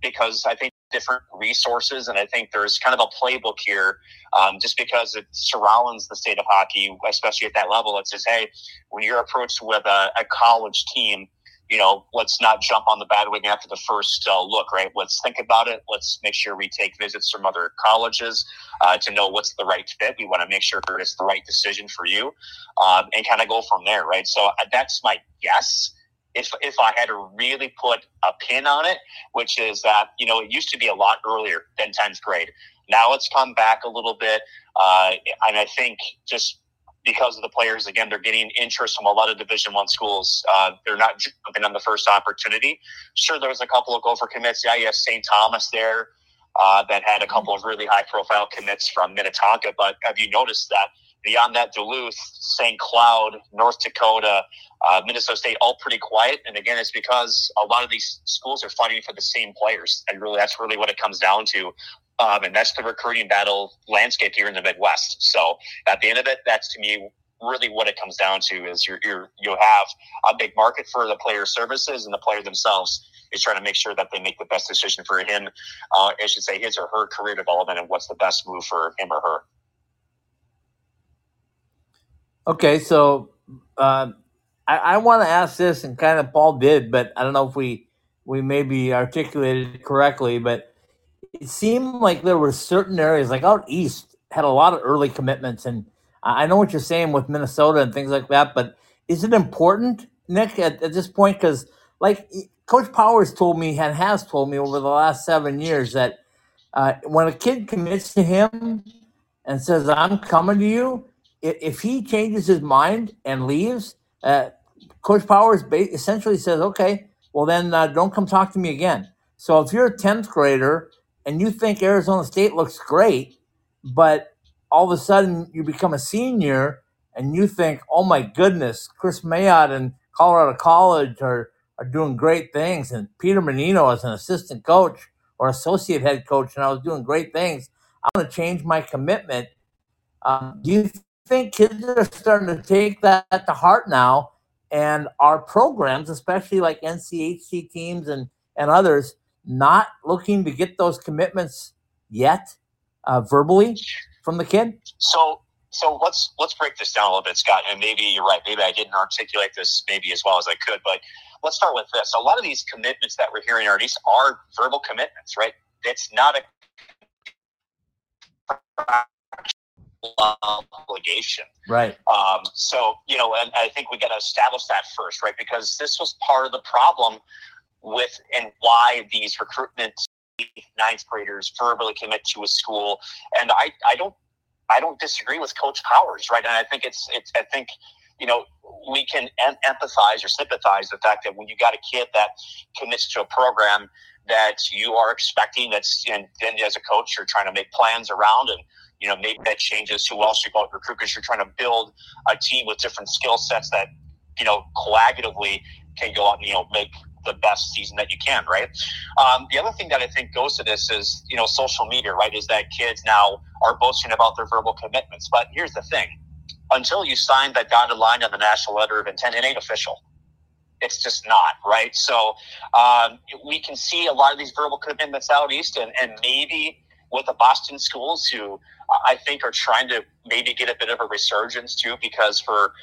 because I think different resources and I think there's kind of a playbook here um, just because it surrounds the state of hockey, especially at that level. It says, hey, when you're approached with a, a college team, you know, let's not jump on the bandwagon after the first uh, look, right? Let's think about it. Let's make sure we take visits from other colleges uh, to know what's the right fit. We want to make sure it's the right decision for you um, and kind of go from there, right? So uh, that's my guess. If, if I had to really put a pin on it, which is that, you know, it used to be a lot earlier than 10th grade. Now it's come back a little bit. Uh, and I think just because of the players. Again, they're getting interest from a lot of Division One schools. Uh, they're not jumping on the first opportunity. Sure, there was a couple of Gopher commits. Yeah, you have St. Thomas there uh, that had a couple of really high profile commits from Minnetonka. But have you noticed that beyond that, Duluth, St. Cloud, North Dakota, uh, Minnesota State, all pretty quiet. And again, it's because a lot of these schools are fighting for the same players, and really, that's really what it comes down to. Um, and that's the recruiting battle landscape here in the Midwest. So at the end of it, that's to me really what it comes down to is you're, you're you have a big market for the player services and the player themselves is trying to make sure that they make the best decision for him. Uh, I should say his or her career development and what's the best move for him or her. Okay, so uh, I, I want to ask this, and kind of Paul did, but I don't know if we we maybe articulated it correctly. But it seemed like there were certain areas, like out east, had a lot of early commitments, and I know what you're saying with Minnesota and things like that. But is it important, Nick, at, at this point? Because like Coach Powers told me and has told me over the last seven years that uh, when a kid commits to him and says, "I'm coming to you," if he changes his mind and leaves, uh, Coach Powers essentially says, "Okay, well then uh, don't come talk to me again." So if you're a tenth grader and you think Arizona State looks great, but all of a sudden you become a senior and you think, "Oh my goodness, Kris Mayotte and Colorado College are are doing great things," and Peter Mannino as an assistant coach or associate head coach, and I was doing great things. I'm going to change my commitment. Um, do you think kids are starting to take that to heart now? And our programs, especially like NCHC teams and, and others, not looking to get those commitments yet uh, verbally from the kid? So so let's let's break this down a little bit, Scott. And maybe you're right. Maybe I didn't articulate this maybe as well as I could, but let's start with this. A lot of these commitments that we're hearing are these are verbal commitments, right? It's not a obligation. Right. Um, so, you know, and I think we got to establish that first, right? Because this was part of the problem with and why these recruitment ninth graders verbally commit to a school. And I, I don't, I don't disagree with Coach Powers, right? And I think it's, it's, I think, you know, we can em- empathize or sympathize the fact that when you got a kid that commits to a program that you are expecting, that's, and then as a coach, you're trying to make plans around and you know, maybe that changes who else you go out recruit because you're trying to build a team with different skill sets that, you know, collaboratively can go out and, you know, make the best season that you can, right? Um, the other thing that I think goes to this is, you know, social media, right? Is that kids now are boasting about their verbal commitments. But here's the thing until you sign that dotted line on the national letter of intent, it ain't official. It's just not, right? So um, we can see a lot of these verbal commitments out east, and, and maybe with the Boston schools who I think are trying to maybe get a bit of a resurgence too, because for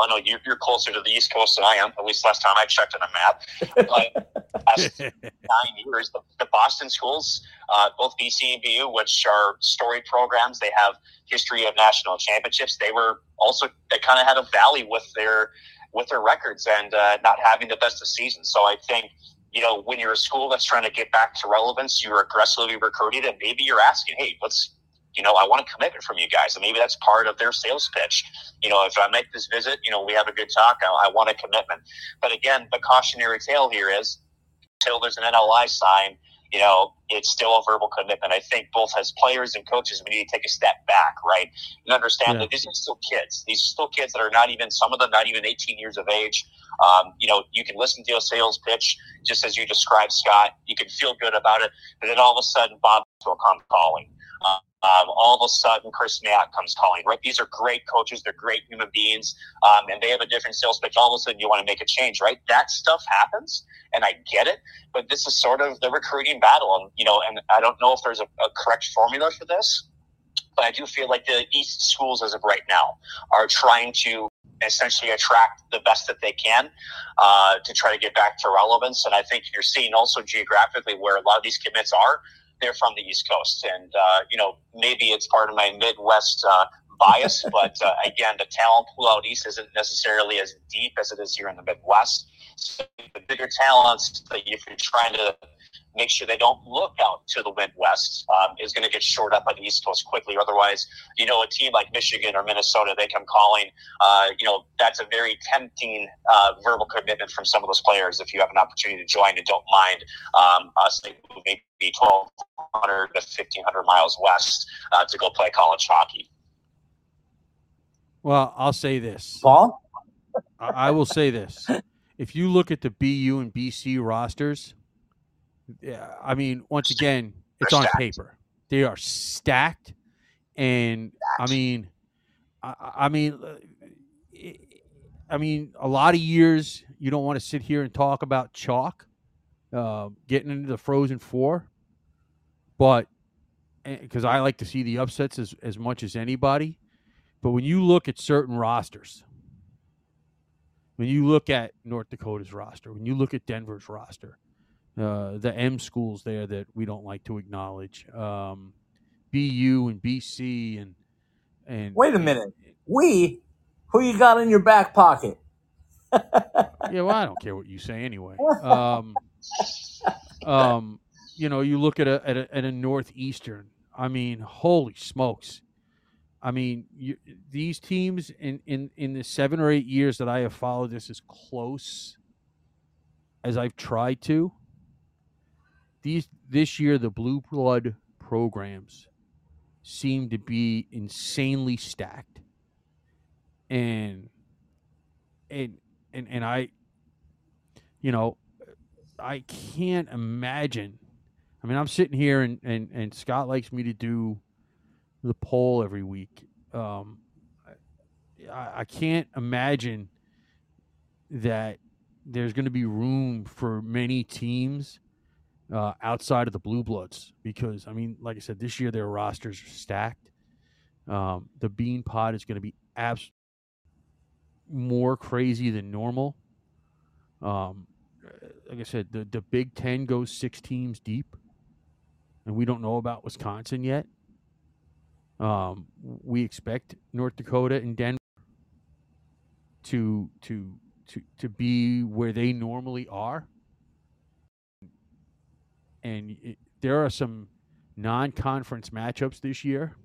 I know, I you're closer to the East Coast than I am. At least last time I checked on a map. But nine years, the, the Boston schools, uh, both BC and BU, which are storied programs, they have history of national championships. They were also they kind of had a valley with their with their records and uh, not having the best of seasons. So I think you know, when you're a school that's trying to get back to relevance, you're aggressively recruiting, and maybe you're asking, hey, let's, you know, I want a commitment from you guys. And maybe that's part of their sales pitch. You know, if I make this visit, you know, we have a good talk, I, I want a commitment. But again, the cautionary tale here is until there's an NLI sign, you know, it's still a verbal commitment. I think both as players and coaches, we need to take a step back, right? And understand yeah. that these are still kids. These are still kids that are not even, some of them not even 18 years of age. Um, you know, you can listen to a sales pitch, just as you described, Scott. You can feel good about it. But then all of a sudden, Bob will come calling. All of a sudden, Kris Mayotte comes calling, right? These are great coaches. They're great human beings. Um, and they have a different sales pitch. All of a sudden, you want to make a change, right? That stuff happens. And I get it. But this is sort of the recruiting battle. And, you know, and I don't know if there's a, a correct formula for this. But I do feel like the East schools, as of right now, are trying to essentially attract the best that they can uh, to try to get back to relevance. And I think you're seeing also geographically where a lot of these commits are they're from the East Coast, and uh, you know maybe it's part of my Midwest uh, bias, but uh, again, the talent pool out east isn't necessarily as deep as it is here in the Midwest. So the bigger talents that if you're trying to make sure they don't look out to the Midwest um, is going to get shored up on the East Coast quickly. Otherwise, you know, a team like Michigan or Minnesota, they come calling. Uh, you know, that's a very tempting uh, verbal commitment from some of those players if you have an opportunity to join and don't mind um, us maybe 1,200 to 1,500 miles west uh, to go play college hockey. Well, I'll say this. Paul? I will say this. If you look at the BU and BC rosters, yeah, I mean, once again, it's on paper. They are stacked, and I mean, I, I mean, uh, I mean, a lot of years you don't want to sit here and talk about chalk, uh, getting into the Frozen Four, but because I like to see the upsets as, as much as anybody. But when you look at certain rosters, when you look at North Dakota's roster, when you look at Denver's roster, uh, the M schools there that we don't like to acknowledge, um, BU and BC and and wait a minute, we who you got in your back pocket? yeah, well, I don't care what you say anyway. Um, um, you know, you look at a, at a at a northeastern. I mean, holy smokes! I mean, you, these teams in, in in the seven or eight years that I have followed this as close as I've tried to. These this year, the blue blood programs seem to be insanely stacked, and and and and I, you know, I can't imagine. I mean, I'm sitting here and and and Scott likes me to do the poll every week. Um, I, I can't imagine that there's going to be room for many teams uh, outside of the Blue Bloods because I mean, like I said, this year their rosters are stacked. Um, the Beanpot is going to be abs- more crazy than normal. Um, like I said, the the Big Ten goes six teams deep, and we don't know about Wisconsin yet. Um, we expect North Dakota and Denver to to to to be where they normally are, and it, there are some non-conference matchups this year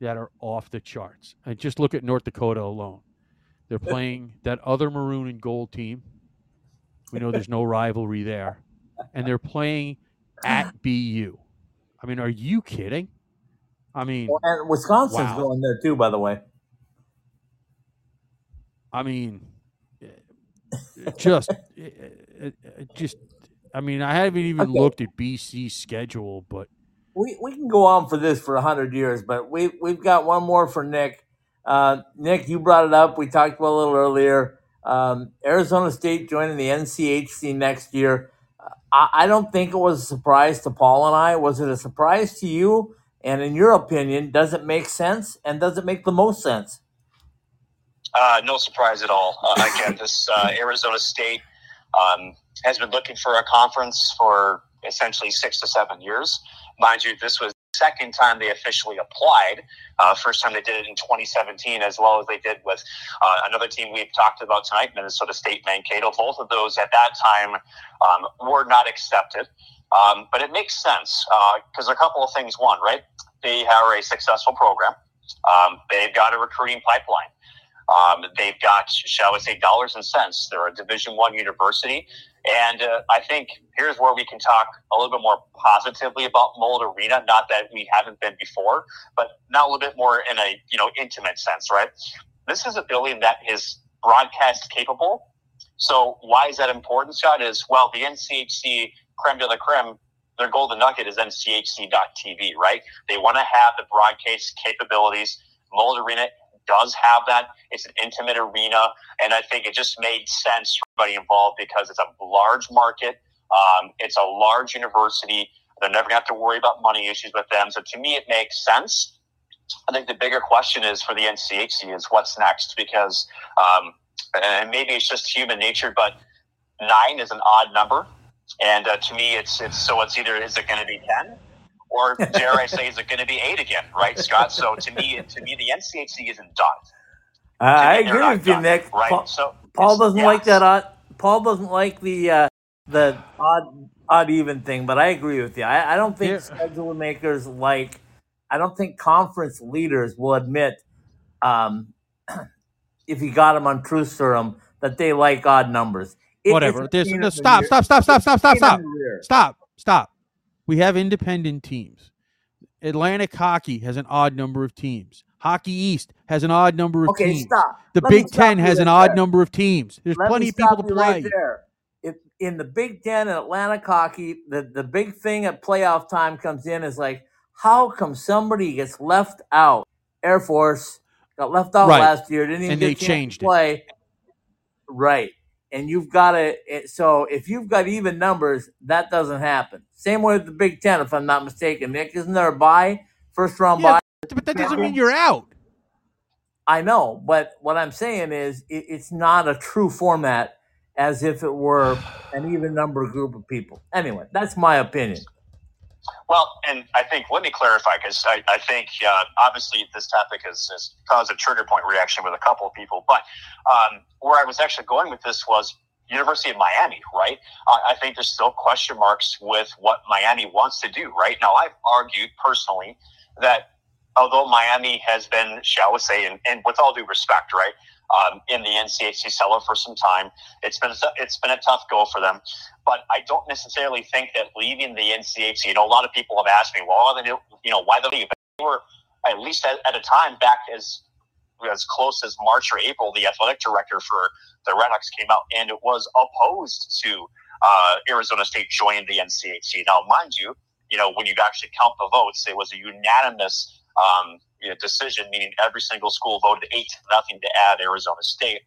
that are off the charts. And just look at North Dakota alone; they're playing that other maroon and gold team. We know there's no rivalry there, and they're playing at BU. I mean, are you kidding? I mean, Well, Wisconsin's Wow. going there too, by the way. I mean, eh, just, eh, eh, just. I mean, I haven't even Okay. looked at BC's schedule, but We we can go on for this for hundred years, but we we've got one more for Nick. Uh, Nick, you brought it up. We talked about it a little earlier. Um, Arizona State joining the NCHC next year. I, I don't think it was a surprise to Paul and I. Was it a surprise to you? And in your opinion, does it make sense? And does it make the most sense? Uh, no surprise at all. Uh, again, this uh, Arizona State um, has been looking for a conference for essentially six to seven years. Mind you, this was the second time they officially applied. Uh, first time they did it in 2017, as well as they did with uh, another team we've talked about tonight, Minnesota State Mankato. Both of those at that time um, were not accepted. Um, but it makes sense because a couple of things. One, right? They are a successful program. Um, they've got a recruiting pipeline. Um, they've got, shall we say, dollars and cents. They're a Division One university, and uh, I think here's where we can talk a little bit more positively about Mullett Arena. Not that we haven't been before, but now a little bit more in a you know intimate sense, right? This is a building that is broadcast capable. So why is that important, Scott? Is well, the NCHC creme de la creme. Their golden nugget is NCHC.TV, right? They want to have the broadcast capabilities. Mullett Arena does have that. It's an intimate arena, and I think it just made sense for everybody involved because it's a large market. Um, it's a large university. They're never going to have to worry about money issues with them. So to me, it makes sense. I think the bigger question is for the NCHC is what's next because, um, and maybe it's just human nature, but nine is an odd number, and uh, to me, it's it's so it's either is it going to be ten or dare I say, is it going to be eight again, right, Scott? So to me, to me, the NCHC isn't done. Uh, I agree not with you, Nick. Right. Paul, so Paul doesn't yeah. like that. Odd, Paul doesn't like the uh, the odd odd even thing, but I agree with you. I, I don't think Yeah. schedule makers like. I don't think conference leaders will admit, um, if you got them on truth serum, that they like odd numbers. It- whatever. it's a There's, no, in stop, stop, stop, stop, stop, stop, stop, in your ear. stop, stop. We have independent teams. Atlantic Hockey has an odd number of teams. Hockey East has an odd number of Okay, teams. stop. The Let Big Ten has right an odd there. number of teams. There's Let plenty of people stop to right play. there. If in the Big Ten and Atlantic hockey, the, the big thing at playoff time comes in is like, how come somebody gets left out? Air Force, got left out Right. last year, didn't even And get they a chance to changed it. play. Right. And you've got to, so if you've got even numbers, that doesn't happen. Same way with the Big Ten, if I'm not mistaken. Nick, isn't there a? First round Yeah, bye? But that doesn't mean you're out. I know, but what I'm saying is it, it's not a true format as if it were an even number group of people. Anyway, that's my opinion. Well, and I think let me clarify because I, I think uh, obviously this topic has, has caused a trigger point reaction with a couple of people. But um, where I was actually going with this was University of Miami, right? I, I think there's still question marks with what Miami wants to do, right? Now, I've argued personally that although Miami has been, shall we say, and, and with all due respect, right, um, in the NCHC cellar for some time, it's been it's been a tough go for them. But I don't necessarily think that leaving the NCHC. You know, a lot of people have asked me, well, why they, you know, why the leave? They were at least at, at a time back as as close as March or April, the athletic director for the Red Hawks came out and it was opposed to uh, Arizona State joining the NCHC. Now, mind you, you know, when you actually count the votes, it was a unanimous um, you know, decision, meaning every single school voted eight to nothing to add Arizona State.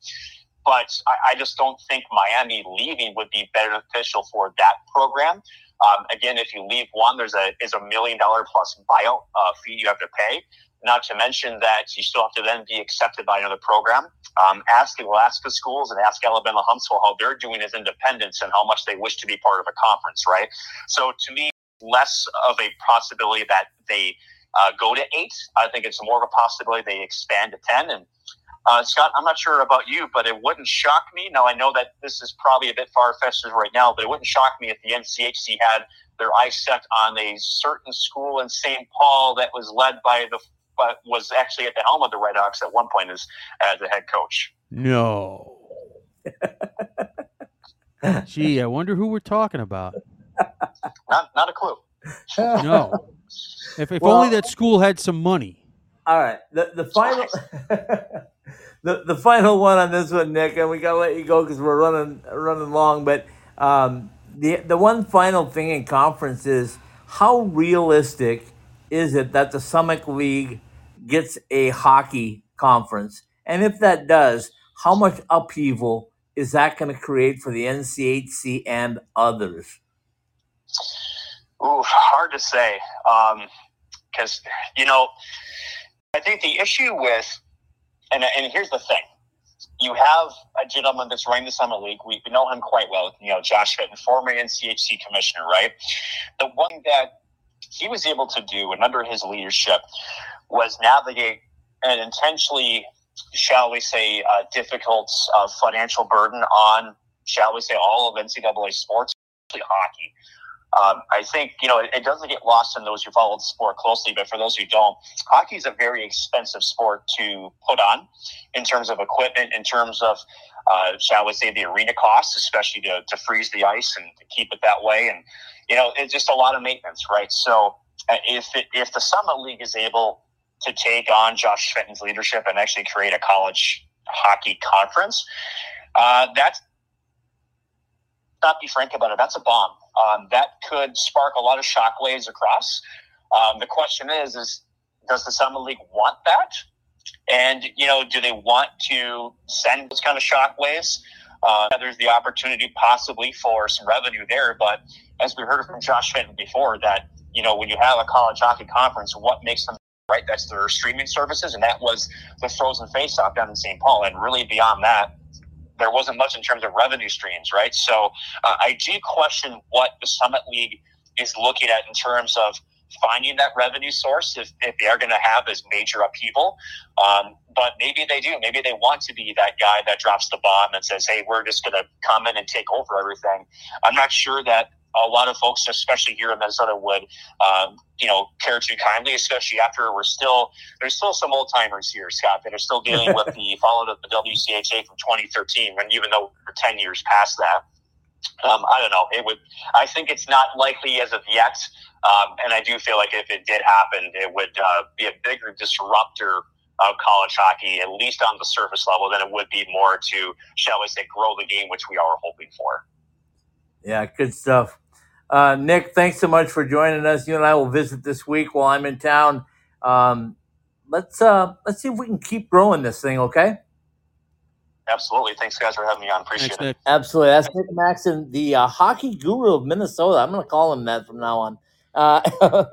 But I, I just don't think Miami leaving would be beneficial for that program. Um, again, if you leave one, there's a is a million dollar plus buyout uh, fee you have to pay. Not to mention that you still have to then be accepted by another program. Um, ask the Alaska schools and ask Alabama Huntsville how they're doing as independents and how much they wish to be part of a conference, right? So to me, less of a possibility that they uh, go to eight. I think it's more of a possibility they expand to 10. And uh, Scott, I'm not sure about you, but it wouldn't shock me. Now, I know that this is probably a bit far fetched right now, but it wouldn't shock me if the NCHC had their eyes set on a certain school in St. Paul that was led by the but was actually at the helm of the Red Hawks at one point as as a head coach. No. Gee, I wonder who we're talking about. Not not a clue. No. If, if Well- only that school had some money. All right, the the final, the the final one on this one, Nick, and we gotta let you go because we're running running long. But um, the the one final thing in conference is how realistic is it that the Summit League gets a hockey conference, and if that does, how much upheaval is that going to create for the NCHC and others? Ooh, hard to say. Because, you know, I think the issue with, and, and here's the thing you have a gentleman that's running the Summit League. We know him quite well, you know, Josh Fenton, former NCHC commissioner, right? The one that he was able to do, and under his leadership, was navigate an intentionally, shall we say, uh, difficult uh, financial burden on, shall we say, all of NCAA sports, especially hockey. Um, I think you know it, it, doesn't get lost in those who follow the sport closely, but for those who don't, hockey is a very expensive sport to put on in terms of equipment, in terms of uh, shall we say the arena costs, especially to, to freeze the ice and to keep it that way, and you know it's just a lot of maintenance, right? So uh, if it, if the Summit League is able to take on Josh Fenton's leadership and actually create a college hockey conference, uh, that's not be frank about it. That's a bomb. Um, that could spark a lot of shockwaves across. Um, the question is, is does the Summit League want that? And you know, do they want to send those kind of shockwaves? Uh, there's the opportunity possibly for some revenue there, but as we heard from Josh Fenton before, that you know, when you have a college hockey conference, what makes them right? That's their streaming services, and that was the Frozen Faceoff down in St. Paul. And really, beyond that, there wasn't much in terms of revenue streams, right? So uh, I do question what the Summit League is looking at in terms of finding that revenue source if, if they are going to have this major upheaval. Um, but maybe they do. Maybe they want to be that guy that drops the bomb and says, hey, we're just going to come in and take over everything. I'm not sure that a lot of folks, especially here in Minnesota, would um, you know care too kindly, especially after we're still there's still some old timers here, Scott, that are still dealing with the fallout of the WCHA from 2013, and even though we're 10 years past that. Um, I don't know. It would. I think it's not likely as of yet, um, and I do feel like if it did happen, it would uh, be a bigger disruptor of college hockey, at least on the surface level, than it would be more to, shall we say, grow the game, which we are hoping for. Yeah, good stuff. Uh, Nick, thanks so much for joining us. You and I will visit this week while I'm in town. Um, let's uh let's see if we can keep growing this thing. Okay. Absolutely. Thanks, guys, for having me on. Appreciate Thanks, it. Nick. Absolutely. That's Nick Maxson, the uh, hockey guru of Minnesota. I'm going to call him that from now on. Uh,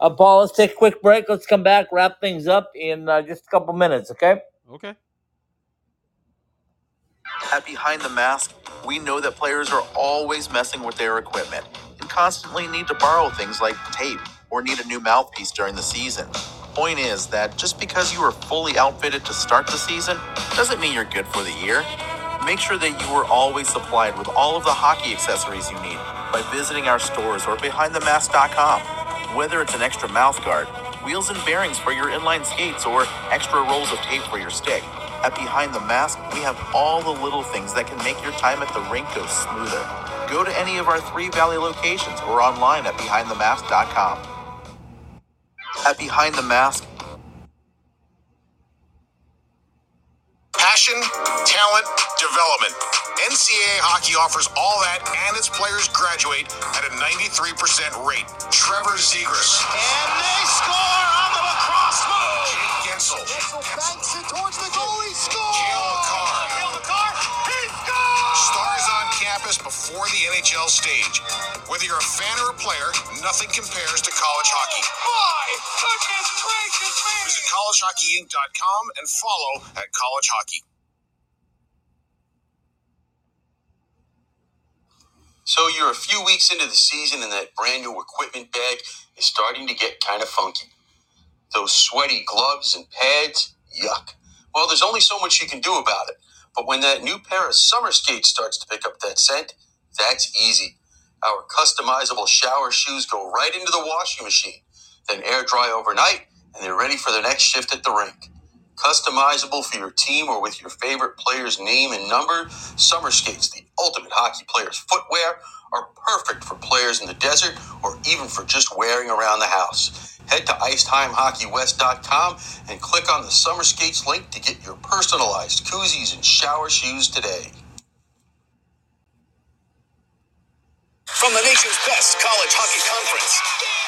uh, Paul, let's take a quick break. Let's come back, wrap things up in uh, just a couple minutes, okay? Okay. At Behind the Mask, we know that players are always messing with their equipment constantly need to borrow things like tape or need a new mouthpiece during the season. Point is that just because you are fully outfitted to start the season doesn't mean you're good for the year. Make sure that you are always supplied with all of the hockey accessories you need by visiting our stores or behindthemask.com. Whether it's an extra mouth guard, wheels and bearings for your inline skates, or extra rolls of tape for your stick. At Behind the Mask, we have all the little things that can make your time at the rink go smoother. Go to any of our three Valley locations or online at behindthemask.com. At Behind the Mask, Passion, talent, development. NCAA hockey offers all that, and its players graduate at a 93% rate. Trevor Zegras. And they score on the lacrosse move. Jake Guentzel. Guentzel banks it towards the goal. He scores. Campus before the NHL stage. Whether you're a fan or a player, nothing compares to college hockey. My goodness gracious me. Visit collegehockeyinc.com and follow at college hockey. So you're a few weeks into the season and that brand new equipment bag is starting to get kind of funky. Those sweaty gloves and pads, yuck. Well, there's only so much you can do about it. But when that new pair of summer skates starts to pick up that scent, that's easy. Our customizable shower shoes go right into the washing machine, then air dry overnight, and they're ready for their next shift at the rink. Customizable for your team or with your favorite player's name and number, Summer Skates, the ultimate hockey player's footwear, are perfect for players in the desert or even for just wearing around the house. Head to IceTimeHockeyWest.com and click on the Summer Skates link to get your personalized koozies and shower shoes today. From the nation's best college hockey conference.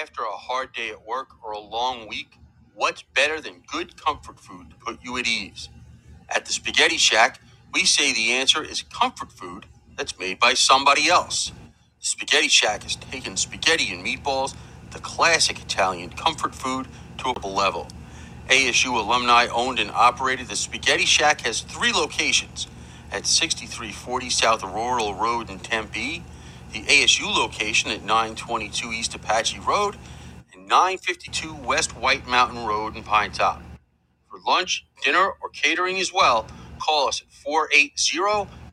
After a hard day at work or a long week, what's better than good comfort food to put you at ease? At the Spaghetti Shack, we say the answer is comfort food that's made by somebody else. Spaghetti Shack has taken spaghetti and meatballs, the classic Italian comfort food, to a level. ASU alumni owned and operated, the Spaghetti Shack has three locations at 6340 South Rural Road in Tempe, the ASU location at 922 East Apache Road, and 952 West White Mountain Road in Pine Top. For lunch, dinner, or catering as well, call us at 480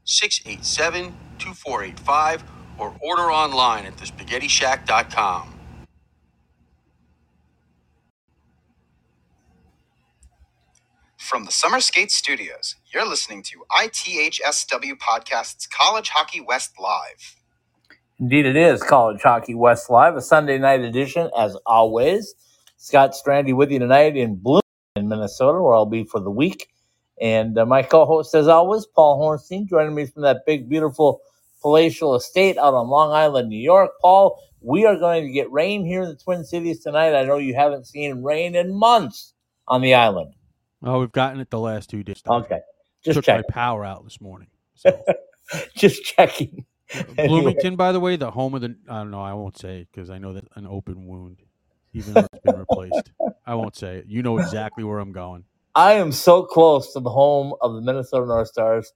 687 2485 or order online at thespaghettishack.com. From the Summer Skate Studios, you're listening to ITHSW Podcast's College Hockey West Live. Indeed, it is College Hockey West Live, a Sunday night edition, as always. Scott Strandy with you tonight in Bloomington, Minnesota, where I'll be for the week. And uh, my co host, as always, Paul Hornstein, joining me from that big, beautiful palatial estate out on Long Island, New York. Paul, we are going to get rain here in the Twin Cities tonight. I know you haven't seen rain in months on the island. Oh, we've gotten it the last two days. Okay. Just Took checking. my power out this morning. So. Just checking. Anyway. Bloomington, by the way, the home of the I don't know, I won't say because I know that an open wound, even though it's been replaced. I won't say it. You know exactly where I'm going. I am so close to the home of the Minnesota North Stars,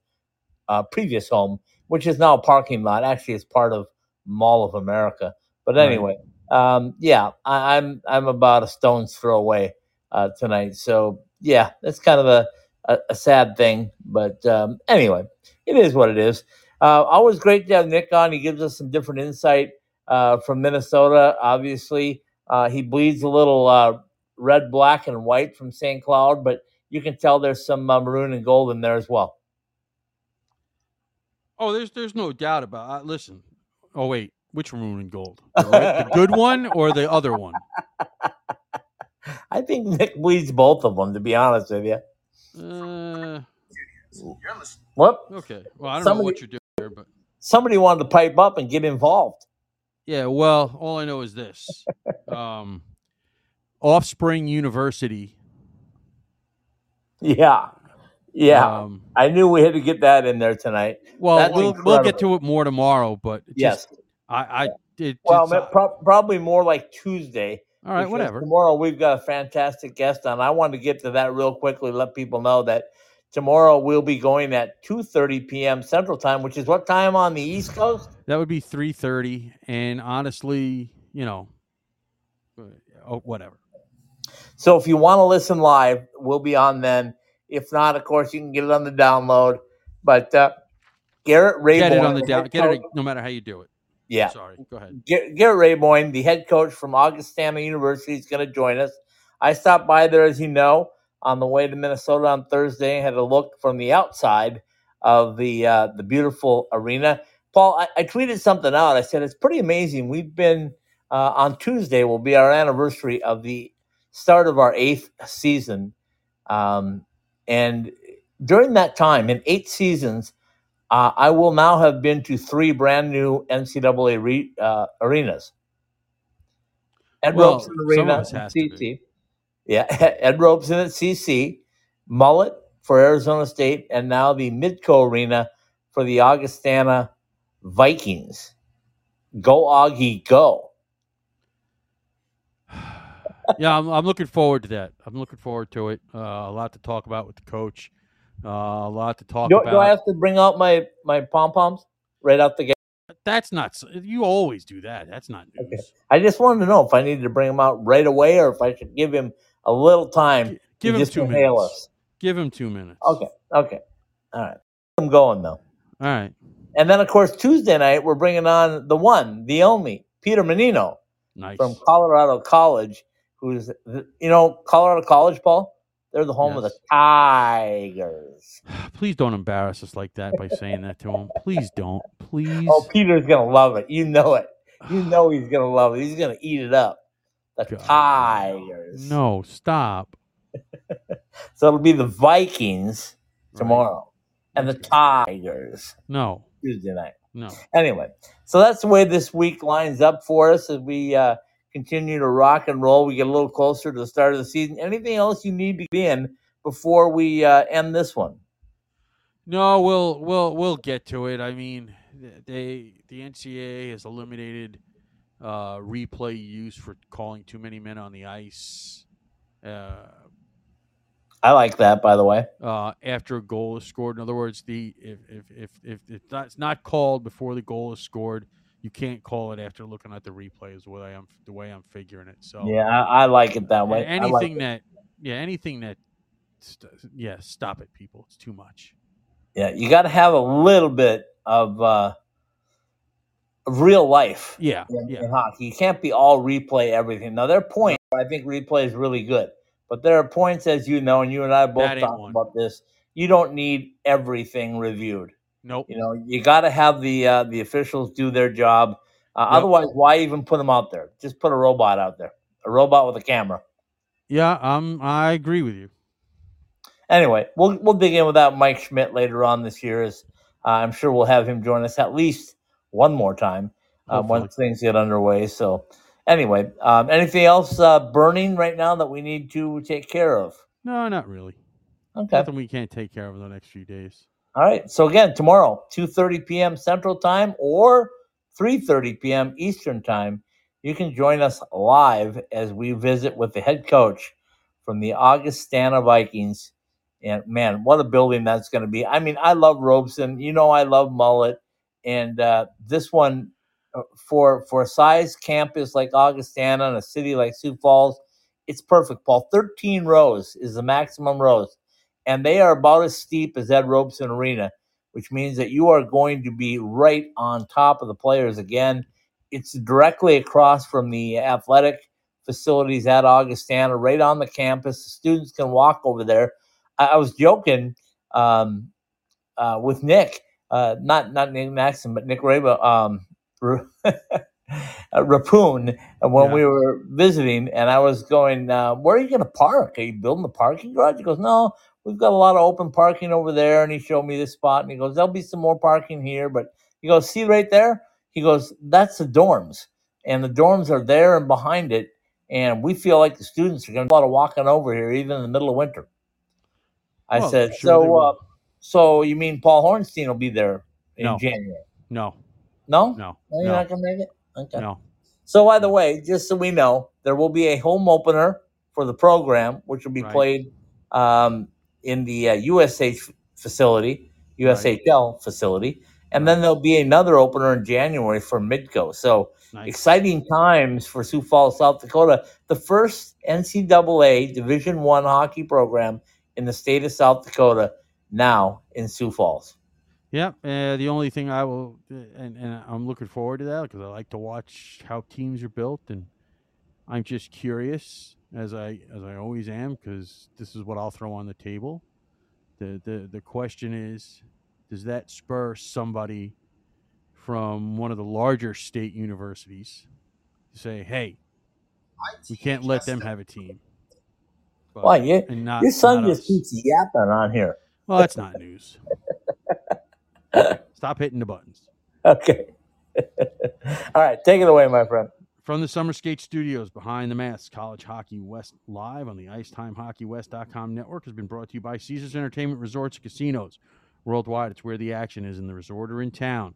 uh, previous home, which is now a parking lot. Actually, it's part of Mall of America. But Right. anyway, um, yeah, I, I'm I'm about a stone's throw away uh, tonight. So yeah, that's kind of a, a, a sad thing. But um, anyway, it is what it is. Uh, always great to have Nick on. He gives us some different insight uh, from Minnesota. Obviously, uh, he bleeds a little uh, red, black, and white from St. Cloud, but you can tell there's some uh, maroon and gold in there as well. Oh, there's there's no doubt about. Uh, listen. Oh wait, which maroon and gold? The, red- the good one or the other one? I think Nick bleeds both of them, to be honest with you. Uh, What? okay. Well, I don't know what you're doing here, but Somebody wanted to pipe up and get involved. yeah. Well, all I know is this: um, Offspring University. Yeah. Yeah. Um, I knew we had to get that in there tonight. well, That's we'll we'll get to it more tomorrow, but Yes. just, I I it, Well, pro- probably more like Tuesday. all right, whatever. Tomorrow we've got a fantastic guest on. I wanted to get to that real quickly. Let people know that tomorrow we'll be going at two thirty p.m. Central Time, which is what time on the East Coast? That would be three thirty, and honestly, you know, uh, oh, whatever. So if you want to listen live, we'll be on then. If not, of course, you can get it on the download. But uh, Garrett Raboin, Get it on the down. Get it no matter how you do it. Yeah, Sorry. Go ahead. Garrett Raboin, the head coach from Augustana University, is going to join us. I stopped by there, as you know, on the way to Minnesota on Thursday. and Had a look from the outside of the uh, the beautiful arena. Paul, I, I tweeted something out. I said it's pretty amazing. We've been uh, on Tuesday will be our anniversary of the start of our eighth season, um, and during that time, in eight seasons, uh, I will now have been to three brand new NCAA re, uh, arenas. Ed Well, Robson Arena us at has to CC. Yeah, Ed Robson at CC, Mullett for Arizona State, and now the Midco Arena for the Augustana Vikings. Go Augie, go! yeah, I'm, I'm looking forward to that. I'm looking forward to it. Uh, a lot to talk about with the coach. Uh, a lot to talk Do, about. do I have to bring out my my pom poms right out the gate? That's not. You always do that. That's not news. Okay. I just wanted to know if I needed to bring him out right away or if I should give him a little time Give him two minutes. us. Give him two minutes. Okay. Okay. All right. I'm going though. All right. And then of course Tuesday night we're bringing on the one, the only Peter Mannino Nice. from Colorado College, who's you know Colorado College, Paul. They're the home of the Tigers. Please don't embarrass us like that by saying that to him. Please don't. Oh, Please. Oh, Peter's gonna love it. You know it. You know he's gonna love it. He's gonna eat it up. The God. Tigers. No, stop. So it'll be the Vikings Right. tomorrow and the Tigers No, Tuesday night. no. Anyway, so that's the way this week lines up for us as we uh, continue to rock and roll. We get a little closer to the start of the season. Anything else you need to be in before we uh, end this one? No, we'll we'll we'll get to it. I mean, they the NCAA has eliminated uh, replay use for calling too many men on the ice uh, I like that, by the way. uh, after a goal is scored. In other words, the if if if, if it's, not, not called before the goal is scored, you can't call it after looking at the replay. Is the way I'm the way I'm figuring it. So Yeah, I, I like it that way. a- I like anything it. that yeah anything that st- yeah stop it people. It's too much. Yeah, you got to have a little bit of uh, real life Yeah, in, yeah. in hockey. You can't be all replay everything. Now there are points. I think replay is really good, but there are points, as you know, and you and I both talked one. about this. You don't need everything reviewed. Nope. You know, you got to have the uh, the officials do their job. Uh, Yep. Otherwise, why even put them out there? Just put a robot out there, a robot with a camera. Yeah, um, I agree with you. Anyway, we'll we'll dig in with that Mike Schmidt later on this year. As uh, I'm sure we'll have him join us at least one more time um, once things get underway. So, anyway, um, anything else uh, burning right now that we need to take care of? No, not really. Okay. Nothing we can't take care of in the next few days. All right. So again, tomorrow, 2:30 p.m. Central Time or 3:30 p.m. Eastern Time, you can join us live as we visit with the head coach from the Augustana Vikings. And man, what a building that's going to be! I mean, I love Robson. You know, I love Mullett, and uh, this one uh, for for a size campus like Augustana and a city like Sioux Falls, it's perfect. Paul, 13 rows is the maximum rows and they are about as steep as Ed Robson Arena, which means that you are going to be right on top of the players again. It's directly across from the athletic facilities at Augustana, right on the campus. The students can walk over there. I, I was joking um, uh, with Nick, uh, not not Nick Maxson, but Nick Raba, um, uh, Raboin uh, when Yeah. we were visiting, and I was going, uh, "Where are you going to park? Are you building a parking garage?" He goes, "No, we've got a lot of open parking over there." And he showed me this spot, and he goes, "There'll be some more parking here, but he goes, see right there." He goes, "That's the dorms, and the dorms are there and behind it." And we feel like the students are going to do a lot of walking over here, even in the middle of winter. I Well, said, sure "So, will." uh, so you mean Paul Hornstein will be there in No. January? No, No, no, no, you're no, not to make it. Okay. no. So, by the way, just so we know, there will be a home opener for the program, which will be Right. played um, in the uh, USH facility, USHL facility, and then there'll be another opener in January for Midco. So, Nice. exciting times for Sioux Falls, South Dakota, the first NCAA Division One hockey program in the state of South Dakota, now in Sioux Falls. Yeah, uh, the only thing I will, and, and I'm looking forward to that because I like to watch how teams are built, and I'm just curious as I as I always am because this is what I'll throw on the table. the the The question is, does that spur somebody from one of the larger state universities to say, "Hey, we can't let them have a team"? But- Why, you, and not, your son just us. keeps yapping on here. Well, that's not news. Stop hitting the buttons. Okay. All right, take it away, my friend. From the Summer Skate Studios behind the mask, College Hockey West live on the IcetimeHockeyWest.com network has been brought to you by Caesars Entertainment Resorts and Casinos. Worldwide, it's where the action is in the resort or in town.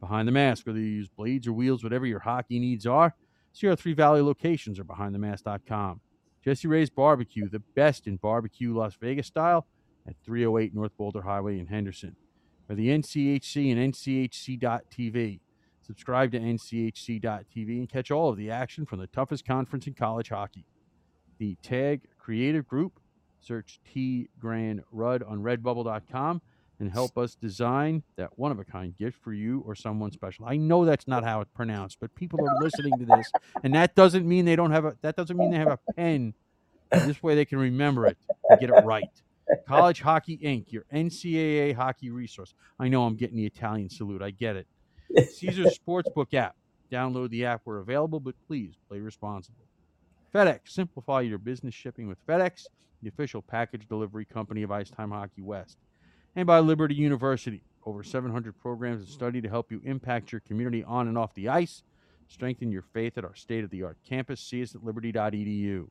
Behind the mask, whether you use blades or wheels, whatever your hockey needs are, see our three valley locations or behindthemask.com. Jesse Ray's Barbecue, the best in barbecue Las Vegas style, at 308 North Boulder Highway in Henderson. Or the NCHC and NCHC.TV. Subscribe to NCHC.TV and catch all of the action from the toughest conference in college hockey. The Tag Creative Group. Search T Grand Rudd on redbubble.com and help us design that one of a kind gift for you or someone special. I know that's not how it's pronounced, but people are listening to this, and that doesn't mean they don't have a that doesn't mean they have a pen. This way they can remember it and get it right. College Hockey Inc., your NCAA hockey resource. I know I'm getting the Italian salute. I get it. Caesars Sportsbook app. Download the app where available, but please play responsibly. FedEx. Simplify your business shipping with FedEx, the official package delivery company of Ice Time Hockey West. And by Liberty University. Over 700 programs of study to help you impact your community on and off the ice. Strengthen your faith at our state of the art campus. See us at liberty.edu.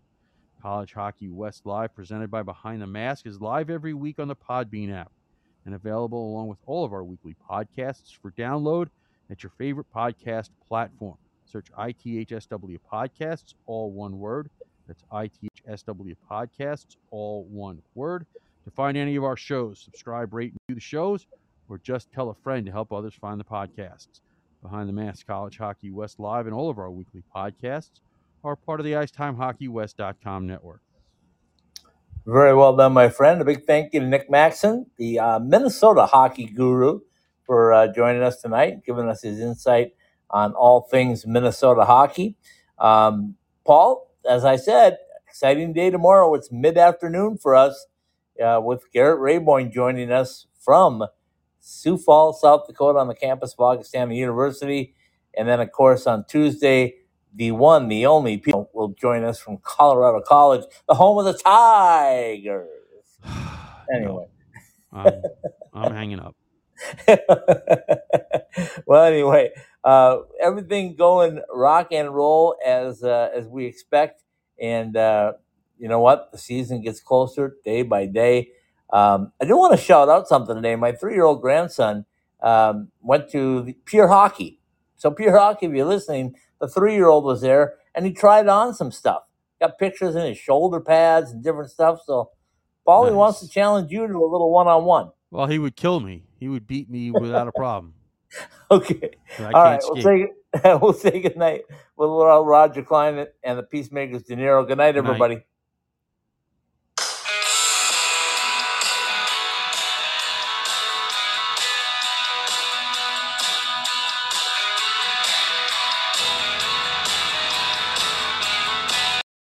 College Hockey West Live, presented by Behind the Mask, is live every week on the Podbean app and available along with all of our weekly podcasts for download at your favorite podcast platform. Search ITHSW Podcasts, all one word. That's ITHSW Podcasts, all one word. To find any of our shows, subscribe, rate, and view the shows, or just tell a friend to help others find the podcasts. Behind the Mask College Hockey West Live and all of our weekly podcasts are part of the IcetimeHockeyWest.com network. Very well done, my friend. A big thank you to Nick Maxson, the uh, Minnesota hockey guru, for uh, joining us tonight, giving us his insight on all things Minnesota hockey. Um, Paul, as I said, exciting day tomorrow. It's mid afternoon for us uh, with Garrett Raboin joining us from Sioux Falls, South Dakota, on the campus of Augustana University. And then, of course, on Tuesday, the one, the only people will join us from Colorado College, the home of the Tigers. Anyway. I'm, I'm hanging up. well, anyway, uh, everything going rock and roll as uh, as we expect, and uh, you know what? The season gets closer day by day. Um, I do want to shout out something today. My three year old grandson um, went to the Pure Hockey. So Pure Hockey, if you're listening, the three year old was there and he tried on some stuff. Got pictures in his shoulder pads and different stuff. So Paulie Nice. wants to challenge you to a little one on one. Well, he would kill me. He would beat me without a problem. okay. All right. We'll say we'll say good night with Roger Klein and the Peacemakers De Niro. Good night, Good night. everybody.